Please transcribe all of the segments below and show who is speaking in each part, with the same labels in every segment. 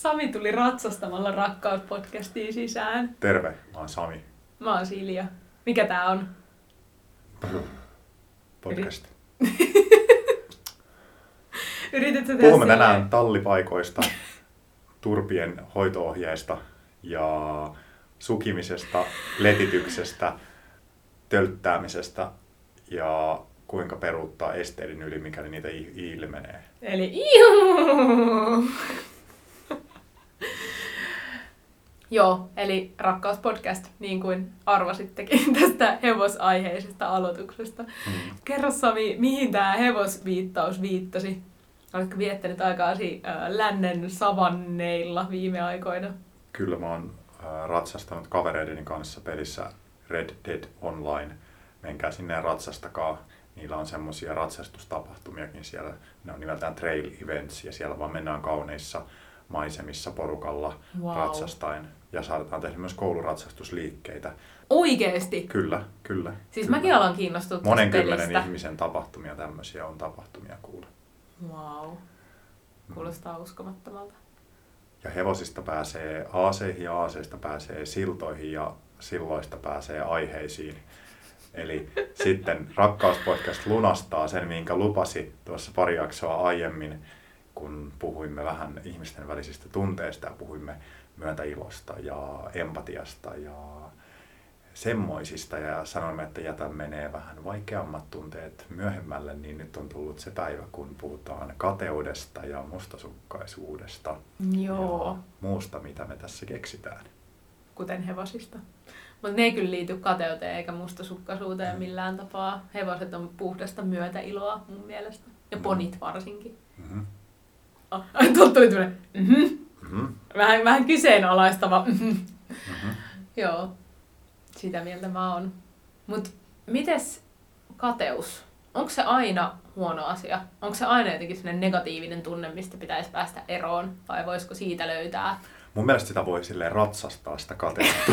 Speaker 1: Sami tuli ratsastamalla rakkauspodcastiin sisään.
Speaker 2: Terve, mä oon Sami.
Speaker 1: Mä oon Silja. Mikä tää on?
Speaker 2: Podcast.
Speaker 1: Yritätkö tehdä
Speaker 2: Puhumme
Speaker 1: silleen?
Speaker 2: tänään tallipaikoista, turpien hoitoohjeista ja sukimisesta, letityksestä, tölttäämisestä ja kuinka peruuttaa esteiden yli, mikäli niitä ilmenee.
Speaker 1: Eli iu. Joo, eli rakkauspodcast, niin kuin arvasittekin tästä hevosaiheisesta aloituksesta.
Speaker 2: Mm.
Speaker 1: Kerro Sami, mihin tämä hevosviittaus viittasi? Oletko viettänyt aikaasi äh, lännen savanneilla viime aikoina?
Speaker 2: Kyllä mä oon äh, ratsastanut kavereideni kanssa pelissä Red Dead Online. Menkää sinne ja ratsastakaa. Niillä on semmoisia ratsastustapahtumiakin siellä. Ne on nimeltään Trail Events ja siellä vaan mennään kauneissa maisemissa porukalla
Speaker 1: Wow.
Speaker 2: ratsastaen. Ja saadaan tehdä myös kouluratsastusliikkeitä.
Speaker 1: Oikeesti?
Speaker 2: Kyllä, kyllä.
Speaker 1: Siis
Speaker 2: kyllä.
Speaker 1: mäkin alan kiinnostunut
Speaker 2: Monen kymmenen ihmisen tapahtumia tämmöisiä on tapahtumia kuule.
Speaker 1: Wow. Kuulostaa uskomattomalta.
Speaker 2: Ja hevosista pääsee aaseihin ja aaseista pääsee siltoihin ja silloista pääsee aiheisiin. Eli sitten Rakkauspodcast lunastaa sen, minkä lupasi tuossa pari jaksoa aiemmin, kun puhuimme vähän ihmisten välisistä tunteista ja puhuimme myötäilosta ja empatiasta ja semmoisista ja sanoimme, että jätä menee vähän vaikeammat tunteet myöhemmälle, niin nyt on tullut se päivä, kun puhutaan kateudesta ja mustasukkaisuudesta
Speaker 1: Joo,
Speaker 2: ja muusta, mitä me tässä keksitään.
Speaker 1: kuten hevosista. Mutta ne ei kyllä liity kateuteen eikä mustasukkaisuuteen millään tapaa. Hevoset on puhdasta myötäiloa mun mielestä. Ja
Speaker 2: Mm.
Speaker 1: ponit varsinkin.
Speaker 2: Mm-hmm.
Speaker 1: Tuolta tuli tämmönen, mhm.
Speaker 2: Mm-hmm.
Speaker 1: vähän, vähän kyseenalaistava. mhm.
Speaker 2: Mm-hmm.
Speaker 1: Joo, sitä mieltä mä oon. Mut mites kateus? Onko se aina huono asia? Onko se aina jotenkin sellainen negatiivinen tunne, mistä pitäisi päästä eroon? Vai voisiko siitä löytää?
Speaker 2: Mun mielestä sitä voi silleen ratsastaa sitä kateutta.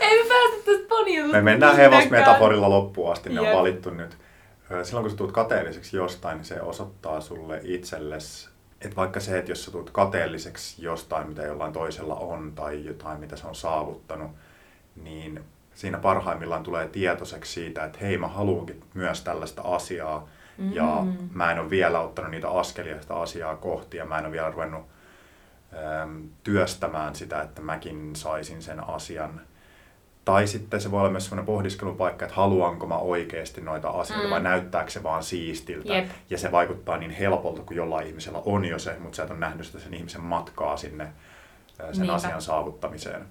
Speaker 1: Ei me päästä tästä ponjutusta
Speaker 2: Me mennään hevosmetaforilla loppuun asti, ne on
Speaker 1: Jep.
Speaker 2: valittu nyt. Silloin kun sä tulet kateelliseksi jostain, niin se osoittaa sulle itsellesi, että vaikka se, että jos sä tulet kateelliseksi jostain, mitä jollain toisella on, tai jotain, mitä se on saavuttanut, niin siinä parhaimmillaan tulee tietoiseksi siitä, että hei, mä haluankin myös tällaista asiaa, ja
Speaker 1: Mm.
Speaker 2: mä en ole vielä ottanut niitä askelia sitä asiaa kohti, ja mä en ole vielä ruvennut äm, työstämään sitä, että mäkin saisin sen asian. Tai sitten se voi olla myös sellainen pohdiskelupaikka, että haluanko mä oikeasti noita asioita
Speaker 1: Mm.
Speaker 2: vai näyttääkö se vaan siistiltä.
Speaker 1: Jep.
Speaker 2: Ja se vaikuttaa niin helpolta, kun jollain ihmisellä on jo se, mutta sä et ole nähnyt sitä sen ihmisen matkaa sinne sen
Speaker 1: Niinpä.
Speaker 2: asian saavuttamiseen.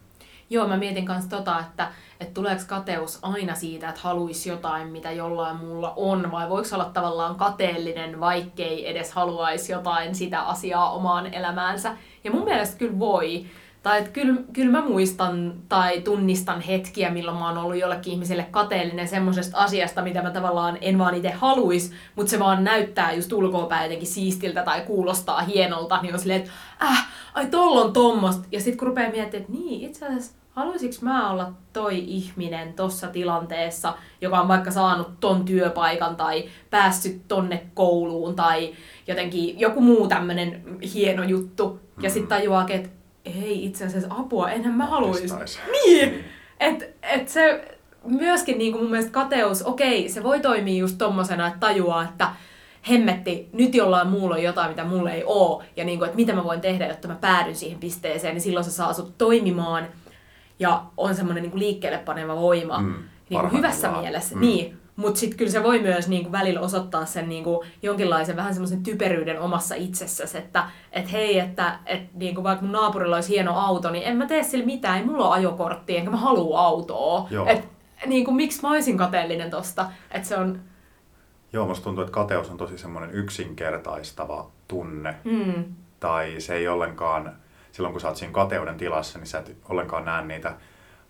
Speaker 1: Joo, mä mietin kanssa tota, että, että tuleeko kateus aina siitä, että haluaisi jotain, mitä jollain muulla on, vai voiko olla tavallaan kateellinen, vaikkei edes haluaisi jotain sitä asiaa omaan elämäänsä. Ja mun mielestä kyllä voi. Tai että kyllä, kyllä mä muistan tai tunnistan hetkiä, milloin mä oon ollut jollekin ihmiselle kateellinen semmoisesta asiasta, mitä mä tavallaan en vaan itse haluis, mutta se vaan näyttää just ulkoapäin jotenkin siistiltä tai kuulostaa hienolta, niin on silleen, että äh, ai tolla on tommosta. Ja sitten kun rupeaa miettimään, että niin, itse asiassa haluaisinko mä olla toi ihminen tossa tilanteessa, joka on vaikka saanut ton työpaikan tai päässyt tonne kouluun tai jotenkin joku muu tämmönen hieno juttu. Ja
Speaker 2: Mm.
Speaker 1: sitten tajuaakin, että ei itse asiassa apua, enhän mä haluaisi. Niin! Et, et se myöskin niin mun mielestä kateus, okei, se voi toimia just tommosena, että tajuaa, että hemmetti, nyt jollain muulla on jotain, mitä mulla ei oo, ja niin kuin, että mitä mä voin tehdä, jotta mä päädyn siihen pisteeseen, niin silloin se saa sut toimimaan, ja on semmoinen niin liikkeelle paneva voima,
Speaker 2: Mm,
Speaker 1: niin kuin hyvässä mielessä.
Speaker 2: Mm.
Speaker 1: Niin, mutta sitten kyllä se voi myös niin kuin välillä osoittaa sen niin kuin jonkinlaisen vähän semmoisen typeryyden omassa itsessäsi, että et hei, että et niin kuin vaikka mun naapurilla olisi hieno auto, niin en mä tee sille mitään, ei mulla ole ajokorttia, enkä mä halua autoa.
Speaker 2: Joo.
Speaker 1: Et, niin kuin, miksi mä olisin kateellinen tosta? Että se on,
Speaker 2: Joo, musta tuntuu, että kateus on tosi semmoinen yksinkertaistava tunne.
Speaker 1: mm,
Speaker 2: Tai se ei ollenkaan, silloin kun sä oot siinä kateuden tilassa, niin sä et ollenkaan näe niitä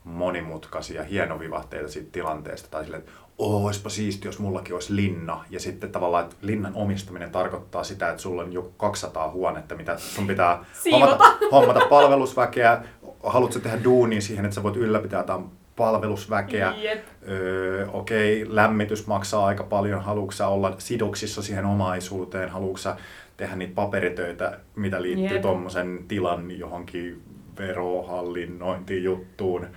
Speaker 2: monimutkaisia hienovivahteita siitä tilanteesta. Tai silleen, että oo, olisipa siisti, jos mullakin olisi linna. Ja sitten tavallaan, että linnan omistaminen tarkoittaa sitä, että sulla on joku 200 huonetta, mitä sun pitää
Speaker 1: Siivota.
Speaker 2: hommata, hommata palvelusväkeä. Haluatko tehdä duunia siihen, että sä voit ylläpitää jotain palvelusväkeä.
Speaker 1: Jep.
Speaker 2: Öö, okei, lämmitys maksaa aika paljon, haluatko olla sidoksissa siihen omaisuuteen, haluatko tehdä niitä paperitöitä, mitä liittyy tuommoisen tilan johonkin verohallinnointijuttuun,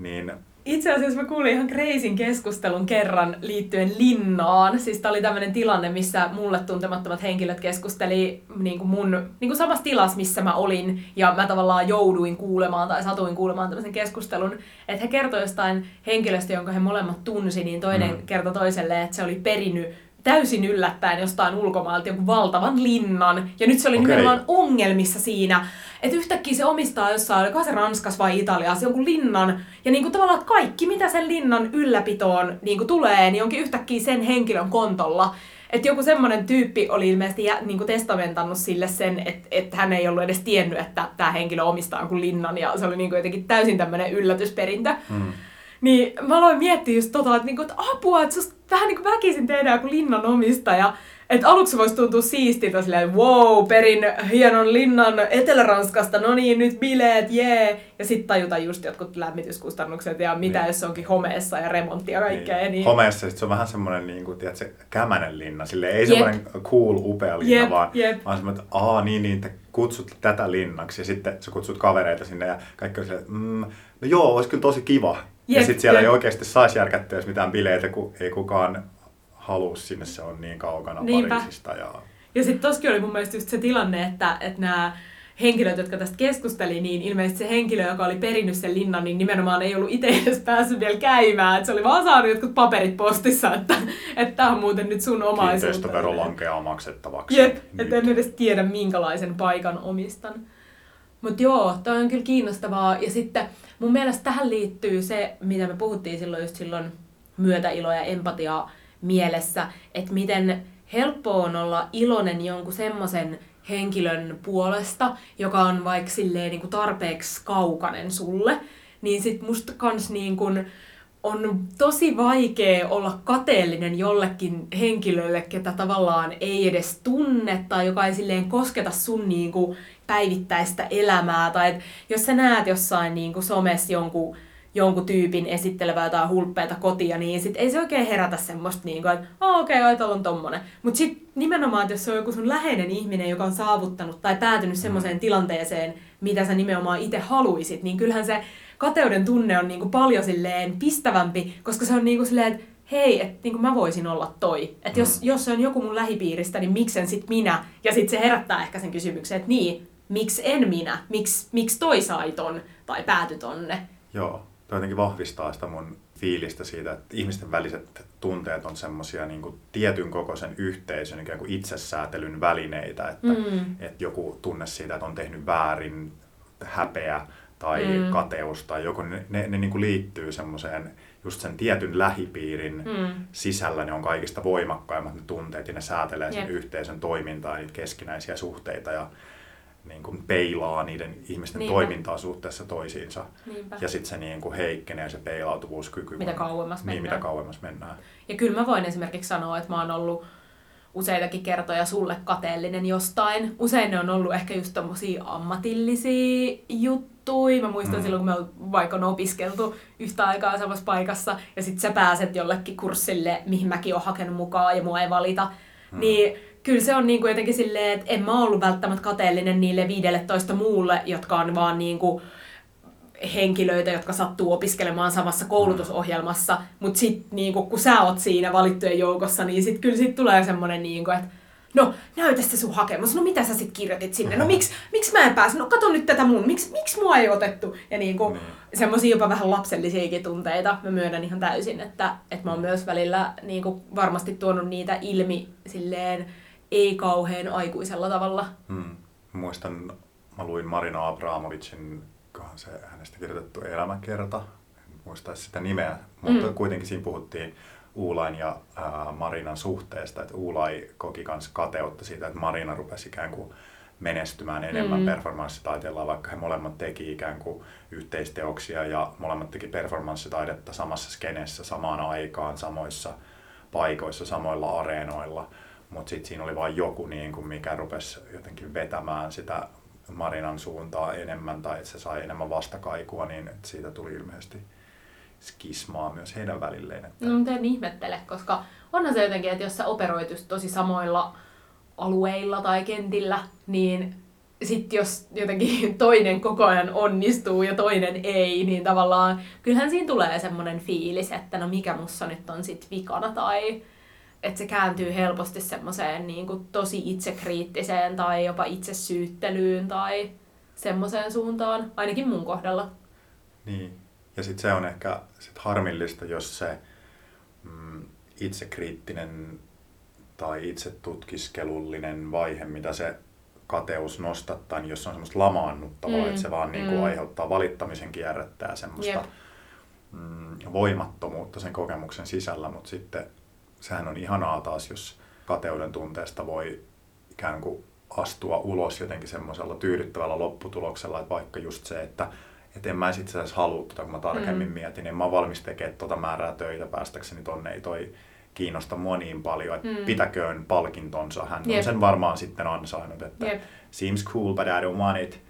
Speaker 2: niin
Speaker 1: itse asiassa mä kuulin ihan kreisin keskustelun kerran liittyen linnaan. Siis tää oli tämmöinen tilanne, missä mulle tuntemattomat henkilöt keskusteli niin kuin mun niin kuin samassa tilassa, missä mä olin. Ja mä tavallaan jouduin kuulemaan tai satuin kuulemaan tämmöisen keskustelun. Että he kertoi jostain henkilöstä, jonka he molemmat tunsi, niin toinen mm. kertoi toiselle, että se oli perinyt täysin yllättäen jostain ulkomaalta joku valtavan linnan. Ja nyt se oli okay. nimenomaan ongelmissa siinä, että yhtäkkiä se omistaa jossain, oliko se Ranskas vai Italiassa, jonkun linnan. Ja niin kuin tavallaan kaikki, mitä sen linnan ylläpitoon niin kuin tulee, niin onkin yhtäkkiä sen henkilön kontolla. Että joku semmoinen tyyppi oli ilmeisesti jä, niin kuin testamentannut sille sen, että, että hän ei ollut edes tiennyt, että tämä henkilö omistaa jonkun linnan. Ja se oli niin kuin jotenkin täysin tämmöinen yllätysperintö. Mm. Niin mä aloin miettiä just tota, että, niinku, että apua, että vähän niin kuin väkisin tehdään joku linnan omistaja. Että aluksi voisi tuntua siistiltä silleen, wow, perin hienon linnan Etelä-Ranskasta, no niin, nyt bileet, jee. Yeah. Ja sitten tajuta just jotkut lämmityskustannukset ja mitä niin. jos se onkin homeessa ja remonttia ja kaikkea. Niin. niin.
Speaker 2: Homeessa se on vähän semmoinen, niin kuin, tiedätkö, kämänen linna, silleen, ei semmoinen cool, upea linna, jep, vaan, jep. vaan semmoinen, että aa niin, niin, te kutsut tätä linnaksi ja sitten sä kutsut kavereita sinne ja kaikki on silleen, mm, no joo, olisi kyllä tosi kiva. Jep, ja sitten siellä jep. ei oikeasti saisi järkättyä edes mitään bileitä, kun ei kukaan halua sinne, se on niin kaukana Niinpä. Pariisista. Ja,
Speaker 1: ja sitten toskin oli mun mielestä just se tilanne, että, että nämä henkilöt, jotka tästä keskusteli, niin ilmeisesti se henkilö, joka oli perinnyt sen linnan, niin nimenomaan ei ollut itse edes päässyt vielä käymään. Että se oli vaan saanut jotkut paperit postissa, että tämä on muuten nyt sun omaisuutta.
Speaker 2: Kiinteistövero lankeaa maksettavaksi.
Speaker 1: Jep, että en edes tiedä minkälaisen paikan omistan. Mutta joo, toi on kyllä kiinnostavaa. Ja sitten mun mielestä tähän liittyy se, mitä me puhuttiin silloin just silloin myötäilo ja empatiaa mielessä, että miten helppo on olla iloinen jonkun semmoisen henkilön puolesta, joka on vaikka silleen niin kuin tarpeeksi kaukanen sulle, niin sit musta kans niin kuin on tosi vaikea olla kateellinen jollekin henkilölle, ketä tavallaan ei edes tunne tai joka ei silleen kosketa sun niin kuin päivittäistä elämää. Tai jos sä näet jossain niin kuin somessa jonkun jonkun tyypin esittelevää tai hulppeita kotia, niin sit ei se oikein herätä semmoista niin kuin, että okei, okay, on tommonen. Mutta sitten nimenomaan, että jos se on joku sun läheinen ihminen, joka on saavuttanut tai päätynyt mm. semmoiseen tilanteeseen, mitä sä nimenomaan itse haluisit, niin kyllähän se kateuden tunne on niin kuin paljon silleen pistävämpi, koska se on niin kuin silleen, että hei, että niin mä voisin olla toi. Että mm. jos, jos se on joku mun lähipiiristä, niin miksen sit minä? Ja sitten se herättää ehkä sen kysymyksen, että niin, miksi en minä? Miks, miksi toi sai ton tai pääty tonne?
Speaker 2: Joo, Tuo jotenkin vahvistaa sitä mun fiilistä siitä, että ihmisten väliset tunteet on semmoisia niin tietyn kokoisen yhteisön ikään kuin itsesäätelyn välineitä, että, mm. että joku tunne siitä, että on tehnyt väärin, häpeä tai mm. kateus tai joku, ne, ne, ne niin kuin liittyy semmoiseen just sen tietyn lähipiirin mm. sisällä ne on kaikista voimakkaimmat ne tunteet ja ne säätelee sen yep. yhteisön toimintaa, niitä keskinäisiä suhteita ja niin kuin peilaa niiden ihmisten Niinpä. toimintaa suhteessa toisiinsa. Niinpä. Ja sitten se niin kuin heikkenee se peilautuvuuskyky.
Speaker 1: Mitä kauemmas
Speaker 2: mennään. Niin, mitä kauemmas mennään.
Speaker 1: Ja kyllä mä voin esimerkiksi sanoa, että mä oon ollut useitakin kertoja sulle kateellinen jostain. Usein ne on ollut ehkä just tommosia ammatillisia juttuja. Mä muistan mm. silloin, kun me vaikka on opiskeltu yhtä aikaa samassa paikassa, ja sitten sä pääset jollekin kurssille, mihin mäkin oon hakenut mukaan, ja mua ei valita. Mm. Niin kyllä se on niin kuin jotenkin silleen, että en mä ollut välttämättä kateellinen niille 15 muulle, jotka on vaan niin kuin henkilöitä, jotka sattuu opiskelemaan samassa koulutusohjelmassa, mutta sitten niin kun sä oot siinä valittujen joukossa, niin sitten kyllä sit tulee semmoinen, niin että no näytä se sun hakemus, no mitä sä sit kirjoitit sinne, no miksi miks mä en pääse, no kato nyt tätä mun, miksi miks mua ei otettu, ja niin. kuin mm. semmoisia jopa vähän lapsellisiakin tunteita, mä myönnän ihan täysin, että, että mä oon myös välillä niin varmasti tuonut niitä ilmi silleen, ei kauhean aikuisella tavalla.
Speaker 2: Hmm. Muistan, mä luin Marina Abramovicin, se hänestä kirjoitettu elämäkerta, en muista sitä nimeä, mutta hmm. kuitenkin siinä puhuttiin Uulain ja ää, Marinan suhteesta, että Uulai koki myös kateutta siitä, että Marina rupesi ikään kuin menestymään enemmän mm. performanssitaiteella, vaikka he molemmat teki ikään kuin yhteisteoksia ja molemmat teki performanssitaidetta samassa skeneessä samaan aikaan, samoissa paikoissa, samoilla areenoilla mutta sitten siinä oli vain joku, niin kuin, mikä rupesi jotenkin vetämään sitä Marinan suuntaa enemmän tai että se sai enemmän vastakaikua, niin siitä tuli ilmeisesti skismaa myös heidän välilleen. Että...
Speaker 1: No mutta en ihmettele, koska onhan se jotenkin, että jos sä operoit tosi samoilla alueilla tai kentillä, niin sitten jos jotenkin toinen koko ajan onnistuu ja toinen ei, niin tavallaan kyllähän siinä tulee semmoinen fiilis, että no mikä mussa nyt on sit vikana tai että se kääntyy helposti semmoiseen niin kuin tosi itsekriittiseen tai jopa itsesyyttelyyn tai semmoiseen suuntaan, ainakin mun kohdalla.
Speaker 2: Niin, ja sitten se on ehkä sit harmillista, jos se mm, itsekriittinen tai itsetutkiskelullinen vaihe, mitä se kateus nostattaa, niin jos se on semmoista lamaannuttavaa, mm, että se vaan niin kuin mm. aiheuttaa valittamisen kierrettä ja semmoista yep. mm, voimattomuutta sen kokemuksen sisällä, mutta sitten sehän on ihanaa taas, jos kateuden tunteesta voi ikään kuin astua ulos jotenkin semmoisella tyydyttävällä lopputuloksella, että vaikka just se, että et en mä itse asiassa halua tota, kun mä tarkemmin mm. mietin, niin mä oon valmis tekemään tota määrää töitä päästäkseni tonne, ei toi kiinnosta mua niin paljon, että mm. pitäköön palkintonsa. Hän yep. on sen varmaan sitten ansainnut, että yep. seems cool but I don't want it.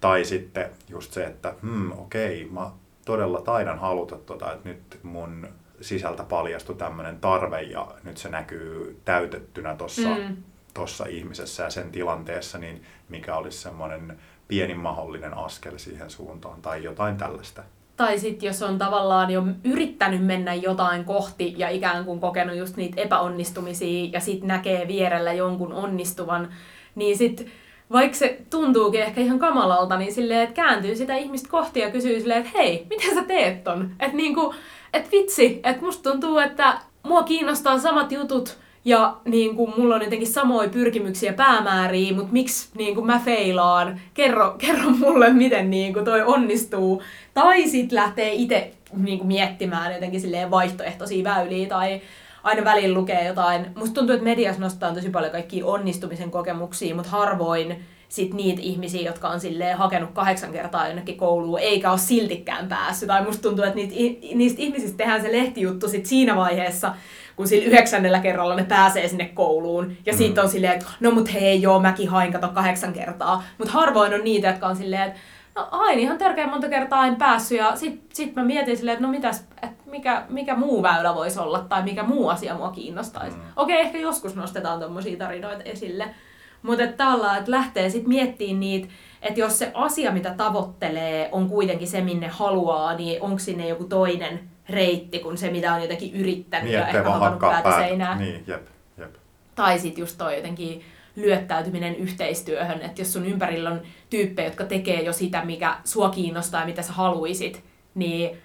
Speaker 2: Tai sitten just se, että hmm, okei, okay, mä todella taidan haluta tota, että nyt mun sisältä paljastui tämmöinen tarve ja nyt se näkyy täytettynä tuossa mm. tossa ihmisessä ja sen tilanteessa, niin mikä olisi semmoinen pienin mahdollinen askel siihen suuntaan tai jotain tällaista.
Speaker 1: Tai sitten jos on tavallaan jo yrittänyt mennä jotain kohti ja ikään kuin kokenut just niitä epäonnistumisia ja sitten näkee vierellä jonkun onnistuvan, niin sitten vaikka se tuntuukin ehkä ihan kamalalta, niin silleen, että kääntyy sitä ihmistä kohti ja kysyy silleen, että hei, miten sä teet ton? Että niinku, et vitsi, että musta tuntuu, että mua kiinnostaa samat jutut ja niin kuin, mulla on jotenkin samoja pyrkimyksiä päämääriä, mutta miksi niin kuin, mä feilaan? Kerro, kerro mulle, miten niin kuin, toi onnistuu. Tai sit lähtee itse niin kuin, miettimään jotenkin silleen vaihtoehtoisia väyliä tai aina välillä lukee jotain. Musta tuntuu, että mediassa nostaa tosi paljon kaikkia onnistumisen kokemuksia, mutta harvoin sit niitä ihmisiä, jotka on silleen hakenut kahdeksan kertaa jonnekin kouluun, eikä ole siltikään päässyt. Tai musta tuntuu, että niitä, niistä ihmisistä tehdään se lehtijuttu sit siinä vaiheessa, kun sillä yhdeksännellä kerralla ne pääsee sinne kouluun. Ja mm. siitä on silleen, että no mut hei joo, mäkin hain kato kahdeksan kertaa. Mutta harvoin on niitä, jotka on silleen, että no aina ihan törkeä monta kertaa en päässyt. Ja sit, sit mä mietin silleen, että no mitäs, että mikä, mikä muu väylä voisi olla tai mikä muu asia mua kiinnostaisi. Mm. Okei, okay, ehkä joskus nostetaan tommosia tarinoita esille. Mutta että tavallaan, että lähtee sitten miettimään niitä, että jos se asia, mitä tavoittelee, on kuitenkin se, minne haluaa, niin onko sinne joku toinen reitti kuin se, mitä on jotenkin yrittänyt niin, ja ehkä hakannut päätä seinään.
Speaker 2: Niin, jep, jep.
Speaker 1: Tai sitten just toi jotenkin lyöttäytyminen yhteistyöhön, että jos sun ympärillä on tyyppejä, jotka tekee jo sitä, mikä sua kiinnostaa ja mitä sä haluisit, niin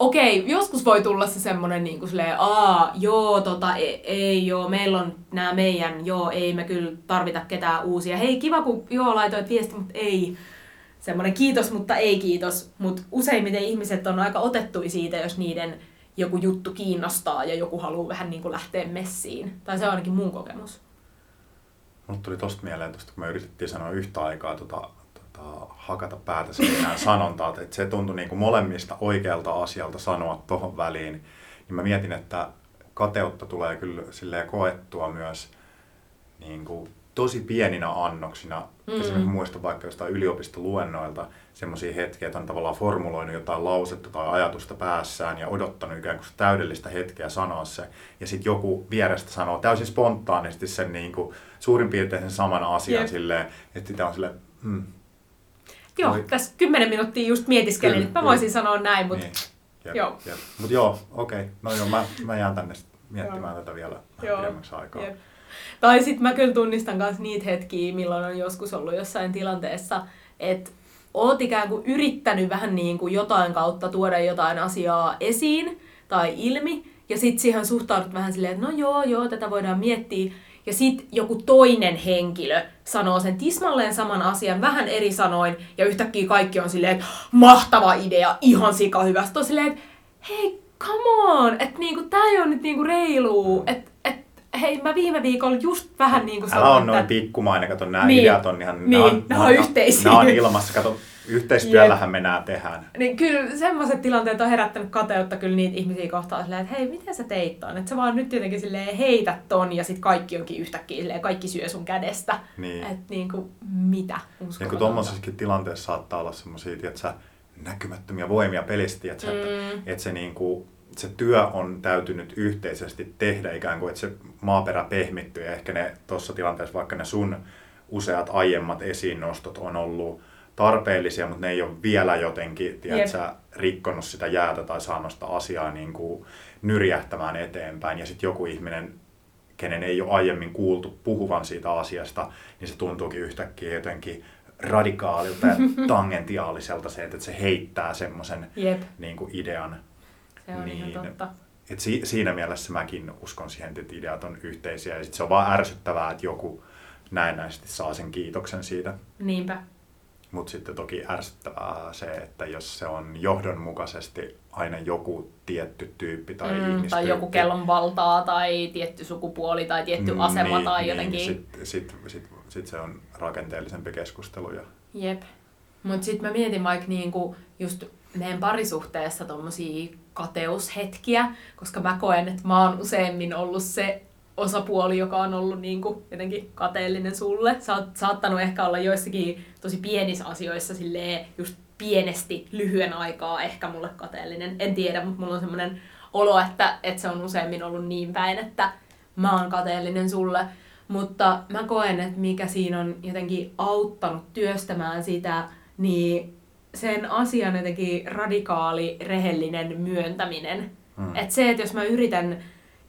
Speaker 1: okei, joskus voi tulla se semmonen niin kuin silleen, aa, joo, tota, ei, ei joo, meillä on nämä meidän, joo, ei me kyllä tarvita ketään uusia. Hei, kiva kun joo, laitoit viesti, mutta ei. Semmoinen kiitos, mutta ei kiitos. Mutta useimmiten ihmiset on aika otettui siitä, jos niiden joku juttu kiinnostaa ja joku haluaa vähän niin kuin lähteä messiin. Tai se on ainakin mun kokemus.
Speaker 2: Mulle tuli tosta mieleen, tosta, kun me yritettiin sanoa yhtä aikaa tota, tota, hakata päätä seinään sanontaa, että se tuntui niin kuin molemmista oikealta asialta sanoa tohon väliin. Niin mä mietin, että kateutta tulee kyllä silleen koettua myös niin kuin tosi pieninä annoksina. Mm. Esimerkiksi muistan vaikka jostain yliopistoluennoilta semmoisia hetkiä, että on tavallaan formuloinut jotain lausetta tai ajatusta päässään ja odottanut ikään kuin täydellistä hetkeä sanoa se. Ja sitten joku vierestä sanoo täysin spontaanisti sen niin kuin suurin piirtein sen saman asian yep. silleen, että sitä on silleen, hmm,
Speaker 1: Joo, Voi... tässä kymmenen minuuttia just mietiskelin, että mä voisin kyllä. sanoa näin, mutta niin.
Speaker 2: Jep, joo. Jep. Mut joo, okei. Okay. No joo, mä, mä jään tänne miettimään tätä vielä pidemmäksi aikaa. Jep.
Speaker 1: Tai sitten mä kyllä tunnistan myös niitä hetkiä, milloin on joskus ollut jossain tilanteessa, että oot ikään kuin yrittänyt vähän niin kuin jotain kautta tuoda jotain asiaa esiin tai ilmi, ja sitten siihen suhtaudut vähän silleen, että no joo, joo, tätä voidaan miettiä, ja sitten joku toinen henkilö sanoo sen tismalleen saman asian vähän eri sanoin, ja yhtäkkiä kaikki on silleen, että mahtava idea, ihan sika hyvä. Sitten on silleen, että hei, come on, että niinku, tää ei ole nyt niinku reilu, että et, hei, mä viime viikolla just vähän niinku
Speaker 2: sanoin, Älä on noin pikkumainen, kato, nämä niin, ideat on ihan,
Speaker 1: niin, nämä on, nämä on yhteisiä.
Speaker 2: Nämä on ilmassa, kato, Yhteistyöllähän yep. me nämä tehdään.
Speaker 1: Niin kyllä semmoiset tilanteet on herättänyt kateutta kyllä niitä ihmisiä kohtaan silleen, että hei, miten sä teit ton? Että sä vaan nyt jotenkin silleen heität ton ja sitten kaikki onkin yhtäkkiä silleen, kaikki syö sun kädestä. Niin. Että niin kuin, mitä?
Speaker 2: Ja kun tuommoisessakin tilanteessa saattaa olla semmoisia, että sä näkymättömiä voimia pelistä, että, mm. että, että se, niin kuin, se työ on täytynyt yhteisesti tehdä ikään kuin, että se maaperä pehmittyy ja ehkä ne tuossa tilanteessa, vaikka ne sun useat aiemmat esiinnostot on ollut tarpeellisia, mutta ne ei ole vielä jotenkin tiedätkö, yep. rikkonut sitä jäätä tai saanut sitä asiaa niin kuin nyrjähtämään eteenpäin. Ja sitten joku ihminen, kenen ei ole aiemmin kuultu puhuvan siitä asiasta, niin se tuntuukin yhtäkkiä jotenkin radikaalilta ja tangentiaaliselta se, että se heittää semmoisen niin idean.
Speaker 1: Se on niin, ihan totta.
Speaker 2: Et si- siinä mielessä mäkin uskon siihen, että ideat on yhteisiä ja sit se on vaan ärsyttävää, että joku näennäisesti saa sen kiitoksen siitä.
Speaker 1: Niinpä.
Speaker 2: Mutta sitten toki ärsyttävää se, että jos se on johdonmukaisesti aina joku tietty tyyppi tai mm, ihmistyyppi.
Speaker 1: Tai joku kellon valtaa tai tietty sukupuoli tai tietty mm, asema niin, tai niin, jotenkin.
Speaker 2: Sitten sit, sit, sit se on rakenteellisempi keskustelu. Ja...
Speaker 1: Jep. Mutta sitten mä mietin vaikka niinku just meidän parisuhteessa tommosia kateushetkiä, koska mä koen, että mä oon useimmin ollut se osapuoli, joka on ollut niin kuin jotenkin kateellinen sulle. Sä oot saattanut ehkä olla joissakin tosi pienissä asioissa silleen just pienesti lyhyen aikaa ehkä mulle kateellinen. En tiedä, mutta mulla on semmoinen olo, että, että se on useimmin ollut niin päin, että mä oon kateellinen sulle. Mutta mä koen, että mikä siinä on jotenkin auttanut työstämään sitä, niin sen asian jotenkin radikaali, rehellinen myöntäminen. Hmm. Että se, että jos mä yritän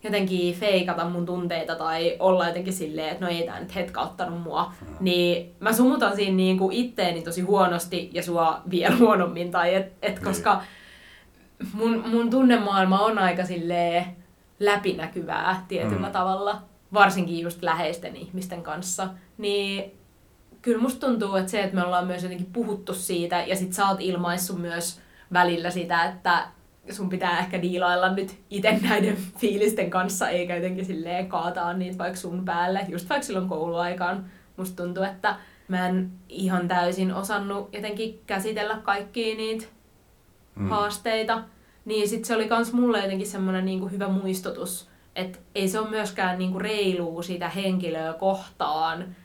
Speaker 1: jotenkin feikata mun tunteita tai olla jotenkin silleen, että no ei tää nyt hetkauttanut mua, mm. niin mä sumutan siinä niinku itteeni tosi huonosti ja sua vielä huonommin. Tai et, et niin. koska mun, mun tunnemaailma on aika silleen läpinäkyvää tietyllä mm. tavalla, varsinkin just läheisten ihmisten kanssa, niin kyllä musta tuntuu, että se, että me ollaan myös jotenkin puhuttu siitä ja sit sä oot ilmaissut myös välillä sitä, että sun pitää ehkä diilailla nyt itse näiden fiilisten kanssa, eikä jotenkin silleen kaataa niitä vaikka sun päälle. Just vaikka silloin kouluaikaan musta tuntuu, että mä en ihan täysin osannut jotenkin käsitellä kaikkia niitä mm. haasteita. Niin sit se oli kans mulle jotenkin semmoinen niinku hyvä muistutus, että ei se ole myöskään niinku reilua sitä henkilöä kohtaan,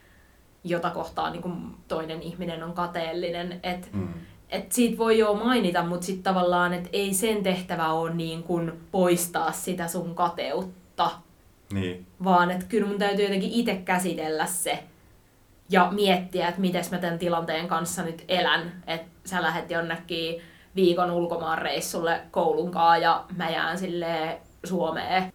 Speaker 1: jota kohtaan niinku toinen ihminen on kateellinen. Että mm että siitä voi jo mainita, mutta sitten tavallaan, että ei sen tehtävä ole niin kuin poistaa sitä sun kateutta.
Speaker 2: Niin.
Speaker 1: Vaan että kyllä mun täytyy jotenkin itse käsitellä se ja miettiä, että miten mä tämän tilanteen kanssa nyt elän. Että sä lähdet jonnekin viikon ulkomaan reissulle koulunkaan ja mä jään sille Suomeen.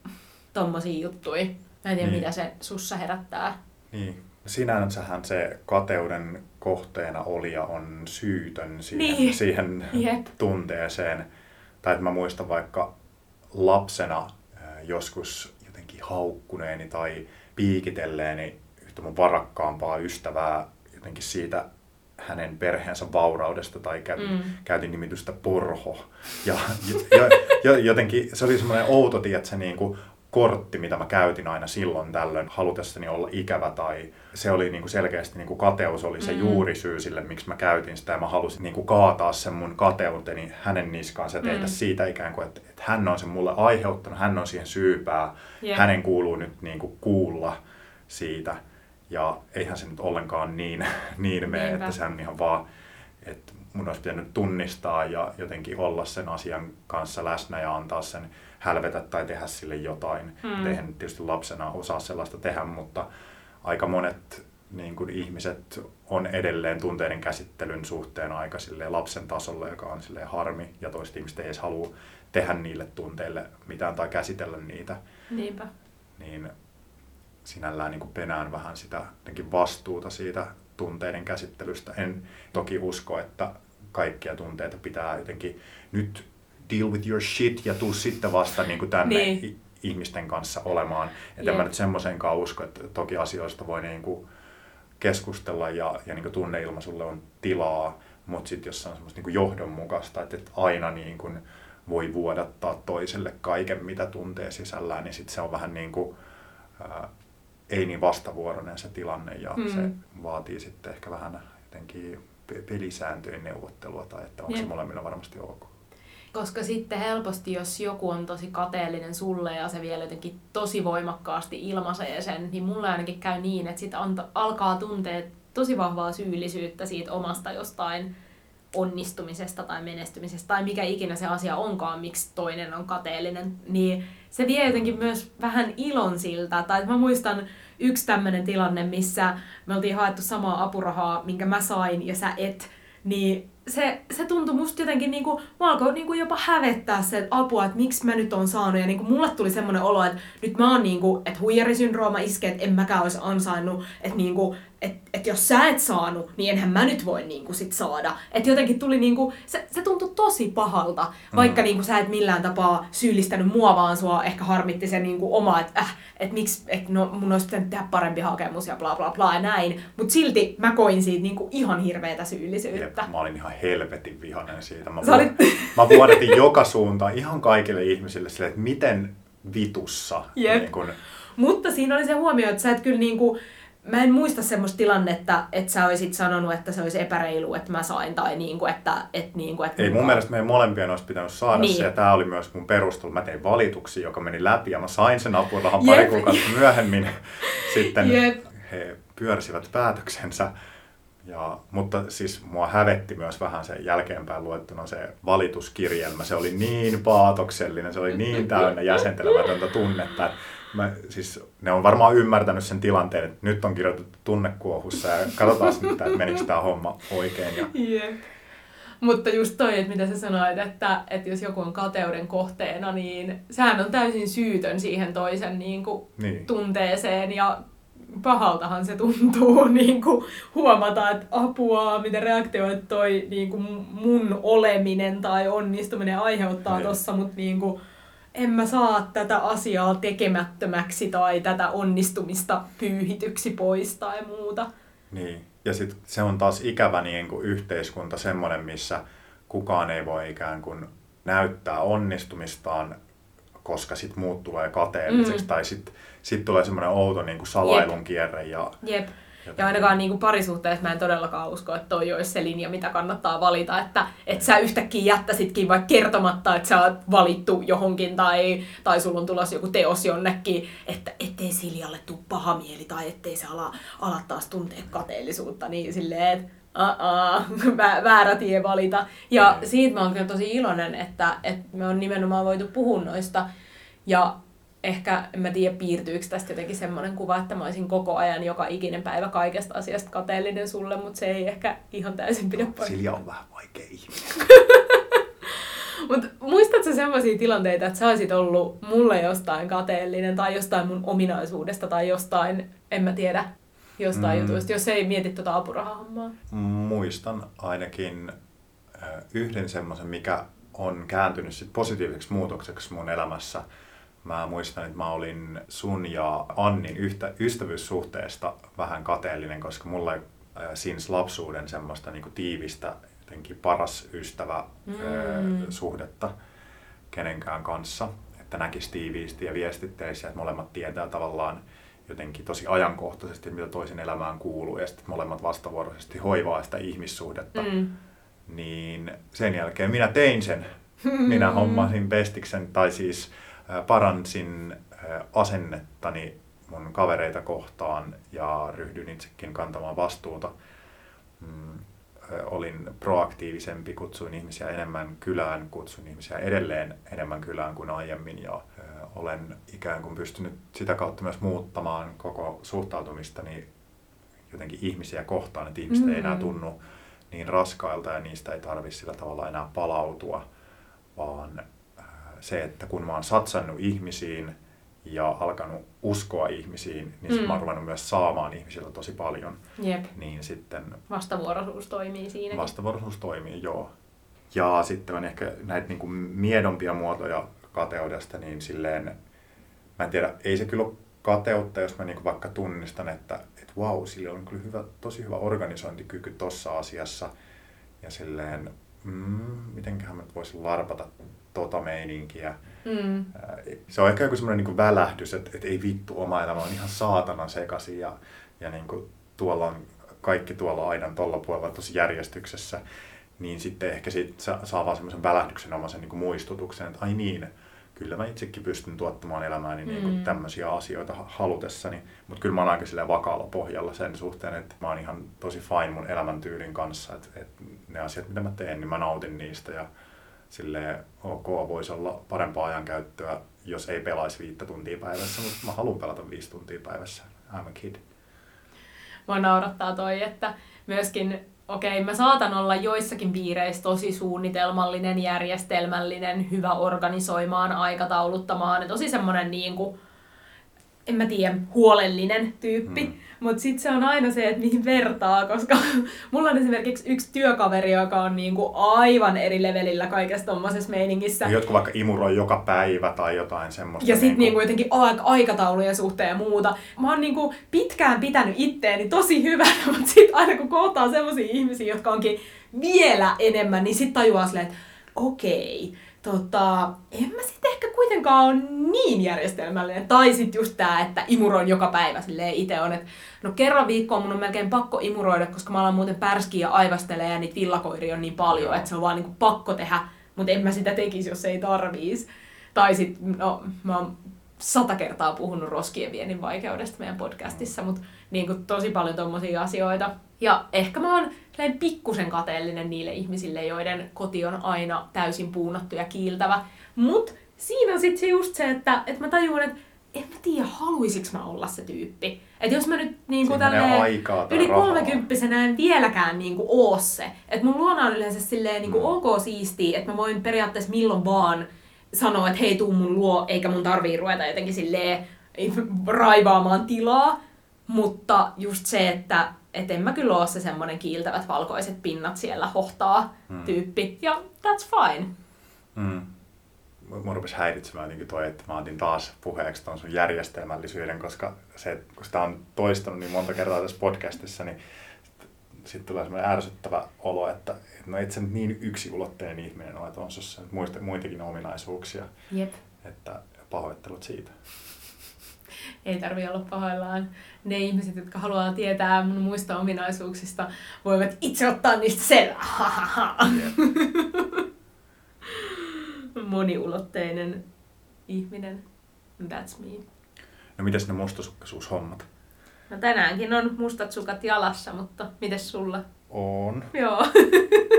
Speaker 1: Tommosia juttuja. Mä en tiedä, niin. mitä se sussa herättää.
Speaker 2: Niin. Sinänsähän se kateuden kohteena olija on syytön siihen, niin. siihen yep. tunteeseen. Tai että mä muistan vaikka lapsena joskus jotenkin haukkuneeni tai piikitelleeni yhtä mun varakkaampaa ystävää jotenkin siitä hänen perheensä vauraudesta tai käytin, mm. käytin nimitystä porho. Ja, ja, ja jotenkin se oli semmoinen outo, että se niin kuin kortti, mitä mä käytin aina silloin tällöin halutessani olla ikävä tai se oli niin kuin selkeästi niin kuin kateus oli se mm. juurisyy sille, miksi mä käytin sitä ja mä halusin niin kuin kaataa sen mun kateuteni hänen niskaansa ja tehdä mm. siitä ikään kuin, että, että hän on sen mulle aiheuttanut, hän on siihen syypää, yeah. hänen kuuluu nyt niin kuin kuulla siitä ja eihän se nyt ollenkaan niin, niin mene, että se on ihan vaan, että mun olisi pitänyt tunnistaa ja jotenkin olla sen asian kanssa läsnä ja antaa sen hälvetä tai tehdä sille jotain. Mm. Eihän tietysti lapsena osaa sellaista tehdä, mutta aika monet niin kuin ihmiset on edelleen tunteiden käsittelyn suhteen aika lapsen tasolla, joka on harmi, ja toiset ihmiset ei edes halua tehdä niille tunteille mitään tai käsitellä niitä.
Speaker 1: Niinpä.
Speaker 2: Niin sinällään niin kuin penään vähän sitä vastuuta siitä tunteiden käsittelystä. En toki usko, että kaikkia tunteita pitää jotenkin nyt deal with your shit ja tuu sitten vasta niin kuin tänne niin. ihmisten kanssa olemaan. Että yeah. mä nyt semmoisenkaan usko, että toki asioista voi niin kuin keskustella ja, ja niin kuin tunneilmaisulle on tilaa, mutta sitten jos se on semmoista niin kuin johdonmukaista, että, että aina niin kuin voi vuodattaa toiselle kaiken, mitä tuntee sisällään, niin sitten se on vähän niin kuin, ää, ei niin vastavuoroinen se tilanne ja mm. se vaatii sitten ehkä vähän jotenkin pelisääntöjen neuvottelua tai että onko se molemmilla varmasti ok.
Speaker 1: Koska sitten helposti, jos joku on tosi kateellinen sulle ja se vielä jotenkin tosi voimakkaasti ilmaisee sen, niin mulle ainakin käy niin, että sitten alkaa tuntea tosi vahvaa syyllisyyttä siitä omasta jostain onnistumisesta tai menestymisestä tai mikä ikinä se asia onkaan, miksi toinen on kateellinen, niin se vie jotenkin myös vähän ilon siltä. Tai mä muistan yksi tämmöinen tilanne, missä me oltiin haettu samaa apurahaa, minkä mä sain ja sä et, niin se, se tuntui musta jotenkin, niin kuin, mä alkoi kuin jopa hävettää se että apua, että miksi mä nyt on saanut. Ja niin kuin, mulle tuli semmoinen olo, että nyt mä oon niin kuin, että huijarisyndrooma iskee, että en mäkään olisi ansainnut. Että niin kuin, että et jos sä et saanut, niin enhän mä nyt voi niinku sit saada. Että jotenkin tuli niinku, se, se tuntui tosi pahalta, vaikka mm. niinku sä et millään tapaa syyllistänyt mua, vaan sua ehkä harmitti se niinku oma, että äh, et miksi, et no, mun olisi pitänyt tehdä parempi hakemus ja bla bla bla ja näin. Mut silti mä koin siitä niinku ihan hirveätä syyllisyyttä.
Speaker 2: Jep, mä olin ihan helvetin vihainen siitä. Mä, vu- olit... mä vuodatin joka suuntaan ihan kaikille ihmisille sille, että miten vitussa.
Speaker 1: Jep. Niin kun... Mutta siinä oli se huomio, että sä et kyllä niinku, mä en muista semmoista tilannetta, että sä olisit sanonut, että se olisi epäreilu, että mä sain, tai niin kuin, että... että, niin kuin, että
Speaker 2: Ei mun mielestä meidän molempien olisi pitänyt saada niin. se, ja tämä oli myös mun perustelu. Mä tein valituksia, joka meni läpi, ja mä sain sen apurahan pari kuukautta myöhemmin. Sitten Jep. he pyörsivät päätöksensä. Ja, mutta siis mua hävetti myös vähän sen jälkeenpäin luettuna se valituskirjelmä. Se oli niin paatoksellinen, se oli niin täynnä jäsentelemätöntä tunnetta, että mä, siis ne on varmaan ymmärtänyt sen tilanteen, että nyt on kirjoitettu tunnekuohussa ja katsotaan nyt, että menikö tämä homma oikein. Ja...
Speaker 1: Yeah. Mutta just toi, että mitä sä sanoit, että, että jos joku on kateuden kohteena, niin sehän on täysin syytön siihen toisen niin kuin, niin. tunteeseen ja pahaltahan se tuntuu niin kuin, huomata, että apua, miten reaktioit toi niin kuin, mun oleminen tai onnistuminen aiheuttaa niin. tossa, mutta niin kuin, en mä saa tätä asiaa tekemättömäksi tai tätä onnistumista pyyhityksi pois tai muuta.
Speaker 2: Niin, ja sitten se on taas ikävä niin kuin yhteiskunta semmoinen, missä kukaan ei voi ikään kuin näyttää onnistumistaan, koska sitten muut tulee kateelliseksi, mm. tai sitten sit tulee semmoinen outo niin kuin salailun Jep. kierre. Ja,
Speaker 1: Jep. Ja ainakaan niin kuin parisuhteessa mä en todellakaan usko, että toi olisi se linja, mitä kannattaa valita. Että et sä yhtäkkiä jättäisitkin vaikka kertomatta, että sä oot valittu johonkin tai, tai sulla on tulossa joku teos jonnekin, että ettei Siljalle tule paha mieli tai ettei se ala, ala taas tuntea kateellisuutta. Niin silleen, että väärä tie valita. Ja siitä mä oon kyllä tosi iloinen, että, että me on nimenomaan voitu puhua noista. Ja ehkä, en mä tiedä, piirtyykö tästä jotenkin semmoinen kuva, että mä olisin koko ajan joka ikinen päivä kaikesta asiasta kateellinen sulle, mutta se ei ehkä ihan täysin pidä
Speaker 2: paikkaa. Silja on vähän vaikea ihminen.
Speaker 1: Mutta muistatko sellaisia tilanteita, että sä olisit ollut mulle jostain kateellinen tai jostain mun ominaisuudesta tai jostain, en mä tiedä, jostain mm. jutuista, jos ei mieti tuota apurahahommaa?
Speaker 2: Muistan ainakin yhden semmoisen, mikä on kääntynyt sit positiiviseksi muutokseksi mun elämässä – Mä muistan, että mä olin sun ja Annin yhtä, ystävyyssuhteesta vähän kateellinen, koska mulla ei äh, since lapsuuden semmoista niin kuin tiivistä, jotenkin paras ystävä mm. äh, suhdetta kenenkään kanssa, että näkisi tiiviisti ja viestitteisi, että molemmat tietää tavallaan jotenkin tosi ajankohtaisesti, mitä toisen elämään kuuluu, ja sitten molemmat vastavuoroisesti hoivaa sitä ihmissuhdetta. Mm. Niin sen jälkeen minä tein sen. Minä hommasin pestiksen, tai siis paransin asennettani mun kavereita kohtaan ja ryhdyin itsekin kantamaan vastuuta. Mm, olin proaktiivisempi, kutsuin ihmisiä enemmän kylään, kutsuin ihmisiä edelleen enemmän kylään kuin aiemmin ja olen ikään kuin pystynyt sitä kautta myös muuttamaan koko suhtautumistani jotenkin ihmisiä kohtaan, että ihmiset mm-hmm. ei enää mm. tunnu niin raskailta ja niistä ei tarvitse sillä tavalla enää palautua, vaan se, että kun mä oon satsannut ihmisiin ja alkanut uskoa ihmisiin, niin mm. mä oon ruvennut myös saamaan ihmisiltä tosi paljon.
Speaker 1: Jep.
Speaker 2: Niin sitten...
Speaker 1: Vastavuoroisuus toimii siinä.
Speaker 2: Vastavuoroisuus toimii, joo. Ja sitten on ehkä näitä niin kuin miedompia muotoja kateudesta, niin silleen, mä en tiedä, ei se kyllä ole kateutta, jos mä niin vaikka tunnistan, että, että wow, sillä on kyllä hyvä, tosi hyvä organisointikyky tuossa asiassa. Ja silleen, mm, mitenköhän mä voisin larpata tota meininkiä. Mm. Se on ehkä joku semmoinen niin välähdys, että, että ei vittu, oma elämä on ihan saatanan sekaisin ja, ja niin kuin tuolla on kaikki tuolla aidan tuolla puolella tosi järjestyksessä. Niin sitten ehkä sit saa vaan semmoisen välähdyksen omaisen niin muistutuksen, että ai niin, kyllä mä itsekin pystyn tuottamaan elämääni niin kuin mm. tämmöisiä asioita halutessani, mutta kyllä mä oon aika sillä vakaalla pohjalla sen suhteen, että mä oon ihan tosi fine mun elämäntyylin kanssa, että, että ne asiat, mitä mä teen, niin mä nautin niistä ja silleen ok, voisi olla parempaa ajankäyttöä, jos ei pelaisi viittä tuntia päivässä, mutta mä haluan pelata viisi tuntia päivässä. I'm a kid.
Speaker 1: Mua naurattaa toi, että myöskin, okei, okay, mä saatan olla joissakin piireissä tosi suunnitelmallinen, järjestelmällinen, hyvä organisoimaan, aikatauluttamaan, tosi semmonen niin kuin, en mä tiedä, huolellinen tyyppi. Mm. Mutta sitten se on aina se, että mihin vertaa, koska mulla on esimerkiksi yksi työkaveri, joka on niinku aivan eri levelillä kaikessa tommosessa meiningissä.
Speaker 2: Ja jotkut vaikka imuroi joka päivä tai jotain semmoista.
Speaker 1: Ja sitten niinku... niinku jotenkin aikataulujen suhteen ja muuta. Mä oon niinku pitkään pitänyt itteeni tosi hyvänä, mutta sitten aina kun kohtaa semmoisia ihmisiä, jotka onkin vielä enemmän, niin sitten tajuaa silleen, että okei, tota, en mä sitten ehkä kuitenkaan ole niin järjestelmällinen. Tai sitten just tää, että imuroin joka päivä silleen itse on, että no kerran viikkoon mun on melkein pakko imuroida, koska mä alan muuten pärskiä ja aivastelee ja niitä villakoiria on niin paljon, että se on vaan niinku pakko tehdä, mutta en mä sitä tekisi, jos ei tarviis. Tai sitten, no mä oon sata kertaa puhunut roskien viennin vaikeudesta meidän podcastissa, mutta niin kuin tosi paljon tommosia asioita. Ja ehkä mä oon pikkusen kateellinen niille ihmisille, joiden koti on aina täysin puunattu ja kiiltävä. Mut siinä on sitten se just se, että, että mä tajuan, että en mä tiedä, haluisiks mä olla se tyyppi. Että jos mä nyt niin kuin yli kolmekymppisenä en vieläkään niin kuin oo se. Että mun luona on yleensä silleen niin kuin mm. ok siistiä, että mä voin periaatteessa milloin vaan sanoa, että hei tuu mun luo, eikä mun tarvii ruveta jotenkin silleen raivaamaan tilaa. Mutta just se, että et en mä kyllä ole se semmonen kiiltävät valkoiset pinnat siellä hohtaa mm. tyyppi. Ja that's fine.
Speaker 2: Mm. Mua rupesi häiritsemään niin toi, että mä otin taas puheeksi ton sun järjestelmällisyyden, koska se, kun sitä on toistanut niin monta kertaa tässä podcastissa, niin sitten tulee semmoinen ärsyttävä olo, että no et sä nyt niin yksiulotteinen ihminen ole, että on sussa muista, muitakin ominaisuuksia.
Speaker 1: Jep.
Speaker 2: Että pahoittelut siitä.
Speaker 1: Ei tarvi olla pahoillaan. Ne ihmiset, jotka haluaa tietää mun muista ominaisuuksista, voivat itse ottaa niistä selvää. Moniulotteinen ihminen. That's me.
Speaker 2: No mitäs ne mustasukkaisuushommat?
Speaker 1: No tänäänkin on mustat sukat jalassa, mutta mites sulla?
Speaker 2: On.
Speaker 1: Joo.